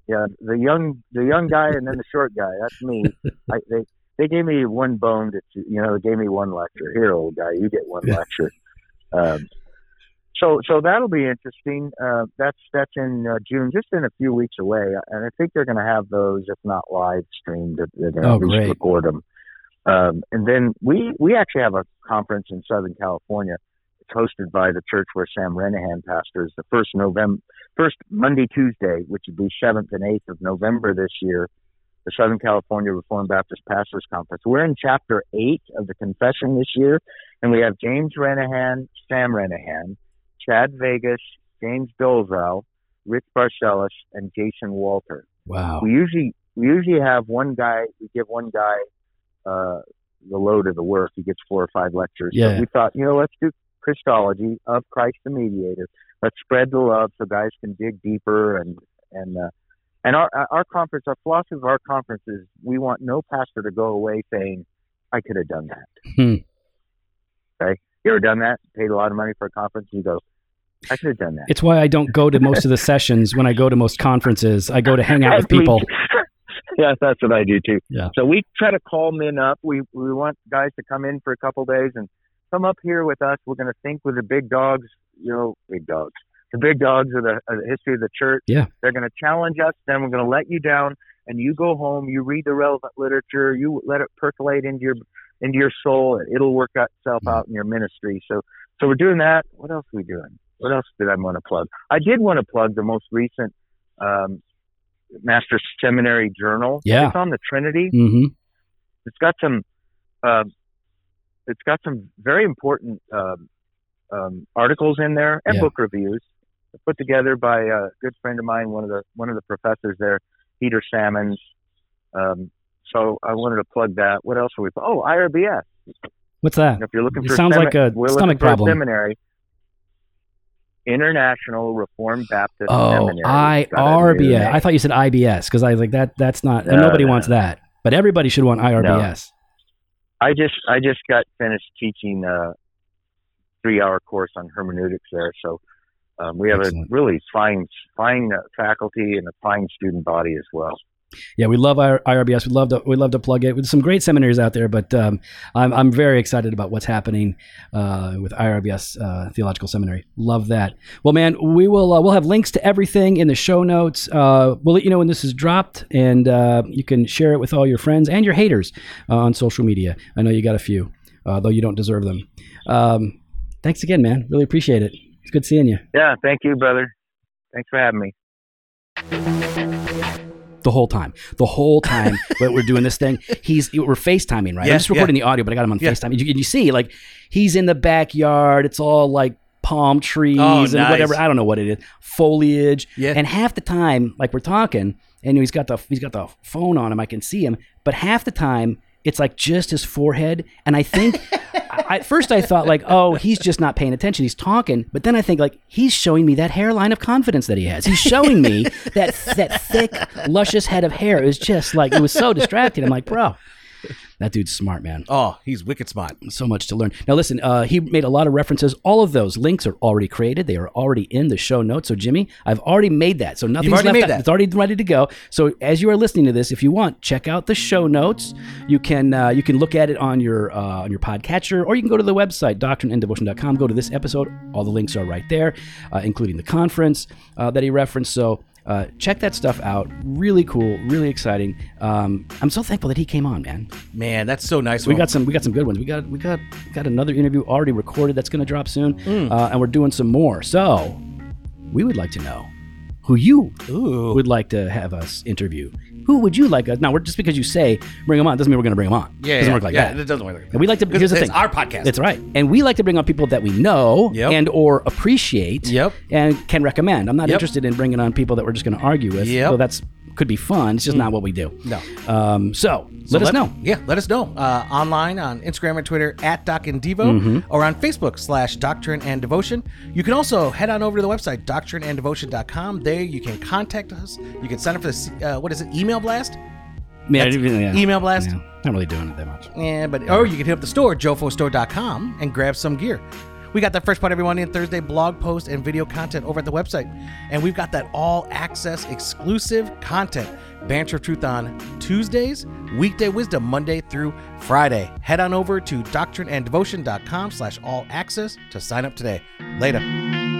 C: Yeah, the young the young guy and then the short guy. That's me. I, they they gave me one bone to you know they gave me one lecture. Here, old guy, you get one lecture. Um, so so that'll be interesting. Uh, that's that's in uh, June, just in a few weeks away, and I think they're going to have those, if not live streamed, they're going to
A: Oh,
C: at least
A: great.
C: record them. Um, and then we we actually have a conference in Southern California. It's hosted by the church where Sam Renihan pastors. The first November, first Monday, Tuesday, which would be seventh and eighth of November this year, the Southern California Reformed Baptist Pastors Conference. We're in chapter eight of the confession this year, and we have James Renihan, Sam Renihan, Chad Vegas, James Dolezal, Rich Barcellos, and Jason Walter.
A: Wow.
C: We usually we usually have one guy. We give one guy uh, the load of the work. He gets four or five lectures.
A: Yeah.
C: But we thought, you know, let's do Christology of Christ the Mediator. Let's spread the love so guys can dig deeper and and uh, and our our conference, our philosophy of our conference is we want no pastor to go away saying, "I could have done that."
A: Hmm.
C: Okay, you ever done that? Paid a lot of money for a conference, and you go, "I could have done that."
A: It's why I don't go to most of the sessions when I go to most conferences. I go to hang out with people.
C: yeah, that's what I do too.
A: Yeah.
C: So we try to call men up. We we want guys to come in for a couple days and come up here with us. We're going to think with the big dogs. You know, big dogs. The big dogs of the, of the history of the church.
A: Yeah.
C: They're going to challenge us. Then we're going to let you down, and you go home. You read the relevant literature. You let it percolate into your into your soul. And it'll work itself out in your ministry. So so we're doing that. What else are we doing? What else did I want to plug? I did want to plug the most recent um, Master Seminary Journal.
A: Yeah.
C: It's on the Trinity.
A: hmm
C: It's got some. Uh, it's got some very important um, um, articles in there and
A: Yeah.
C: book reviews put together by a good friend of mine, one of the one of the professors there, Peter Sammons. Um, so I wanted to plug that. What else are we? Oh, IRBS.
A: What's that?
C: And if you're looking
A: It
C: for
A: sounds
C: semi-
A: like a stomach
C: for a
A: problem.
C: seminary. International Reformed Baptist
A: Oh,
C: Seminary.
A: IRBS. I thought you said IBS because I was like that. That's not.
C: No,
A: nobody
C: no,
A: wants that. But everybody should want IRBS.
C: I just I just got finished teaching a three hour course on hermeneutics there, so um, we have
A: Excellent.
C: a really fine fine uh, faculty and a fine student body as well.
A: Yeah, we love our IRBS. We love to we love to plug it with some great seminaries out there. But um, I'm I'm very excited about what's happening uh, with IRBS uh, Theological Seminary. Love that. Well, man, we will uh, we'll have links to everything in the show notes. Uh, we'll let you know when this is dropped, and uh, you can share it with all your friends and your haters uh, on social media. I know you got a few, uh, though you don't deserve them. Um, thanks again, man. Really appreciate it. It's good seeing you.
C: Yeah, thank you, brother. Thanks for having me.
A: the whole time. The whole time that we're doing this thing, he's we're FaceTiming, right?
B: Yeah,
A: I'm just recording the audio, but I got him on
B: Yeah.
A: FaceTime. And you, and you see, like, he's in the backyard. It's all like palm trees
B: Oh,
A: and
B: nice.
A: whatever. I don't know what it is. Foliage.
B: Yeah.
A: And half the time, like we're talking, and he's got the he's got the phone on him. I can see him, but half the time. It's like just his forehead, and I think I, at first I thought like, oh, he's just not paying attention. He's talking, but then I think like he's showing me that hairline of confidence that he has. He's showing me that that thick, luscious head of hair. It was just like it was so distracting. I'm like, bro, that dude's smart, man.
B: Oh, he's wicked smart.
A: So much to learn. Now, listen, uh, he made a lot of references. All of those links are already created. They are already in the show notes. So, Jimmy, I've already made that. So nothing's
B: already
A: left out.
B: that.
A: It's already ready to go. So, as you are listening to this, if you want, check out the show notes. You can uh, you can look at it on your uh, on your podcatcher, or you can go to the website doctrineanddevotion.com. Go to this episode. All the links are right there, uh, including the conference uh, that he referenced. So. Uh, check that stuff out. Really cool, really exciting. Um, I'm so thankful that he came on, man.
B: Man, that's so nice.
A: We got some. We got some good ones. We got. We got. Got another interview already recorded that's going to drop soon, uh, and we're doing some more. So, we would like to know who you
B: Ooh.
A: would like to have us interview. Who would you like us? Now, we're just because you say bring them on doesn't mean we're going to bring them on.
B: Yeah, it
A: doesn't
B: yeah,
A: work like
B: yeah,
A: that.
B: It doesn't work like that.
A: And we like to. Here's the
B: it's
A: thing.
B: our podcast.
A: That's right. And we like to bring on people that we know
B: Yep.
A: and or appreciate
B: Yep.
A: and can recommend. I'm not
B: Yep.
A: interested in bringing on people that we're just going to argue with.
B: Yeah.
A: So that's could be fun. It's just not what we do.
B: No.
A: Um, so Let us know.
B: Yeah, let us know. Uh, online on Instagram and Twitter at Doc and Devo
A: Mm-hmm.
B: or on Facebook slash Doctrine and Devotion. You can also head on over to the website, doctrineanddevotion.com. There you can contact us. You can sign up for this, uh, what is it, email blast?
A: Yeah, yeah.
B: email blast?
A: Yeah, not really doing it that much.
B: Yeah, but or you can hit up the store, jofostore.com, and grab some gear. We got that Fresh Part Every Monday and Thursday blog post and video content over at the website. And we've got that all access exclusive content. Banter of Truth on Tuesdays, Weekday Wisdom Monday through Friday. Head on over to doctrineanddevotion.com slash all access to sign up today. Later.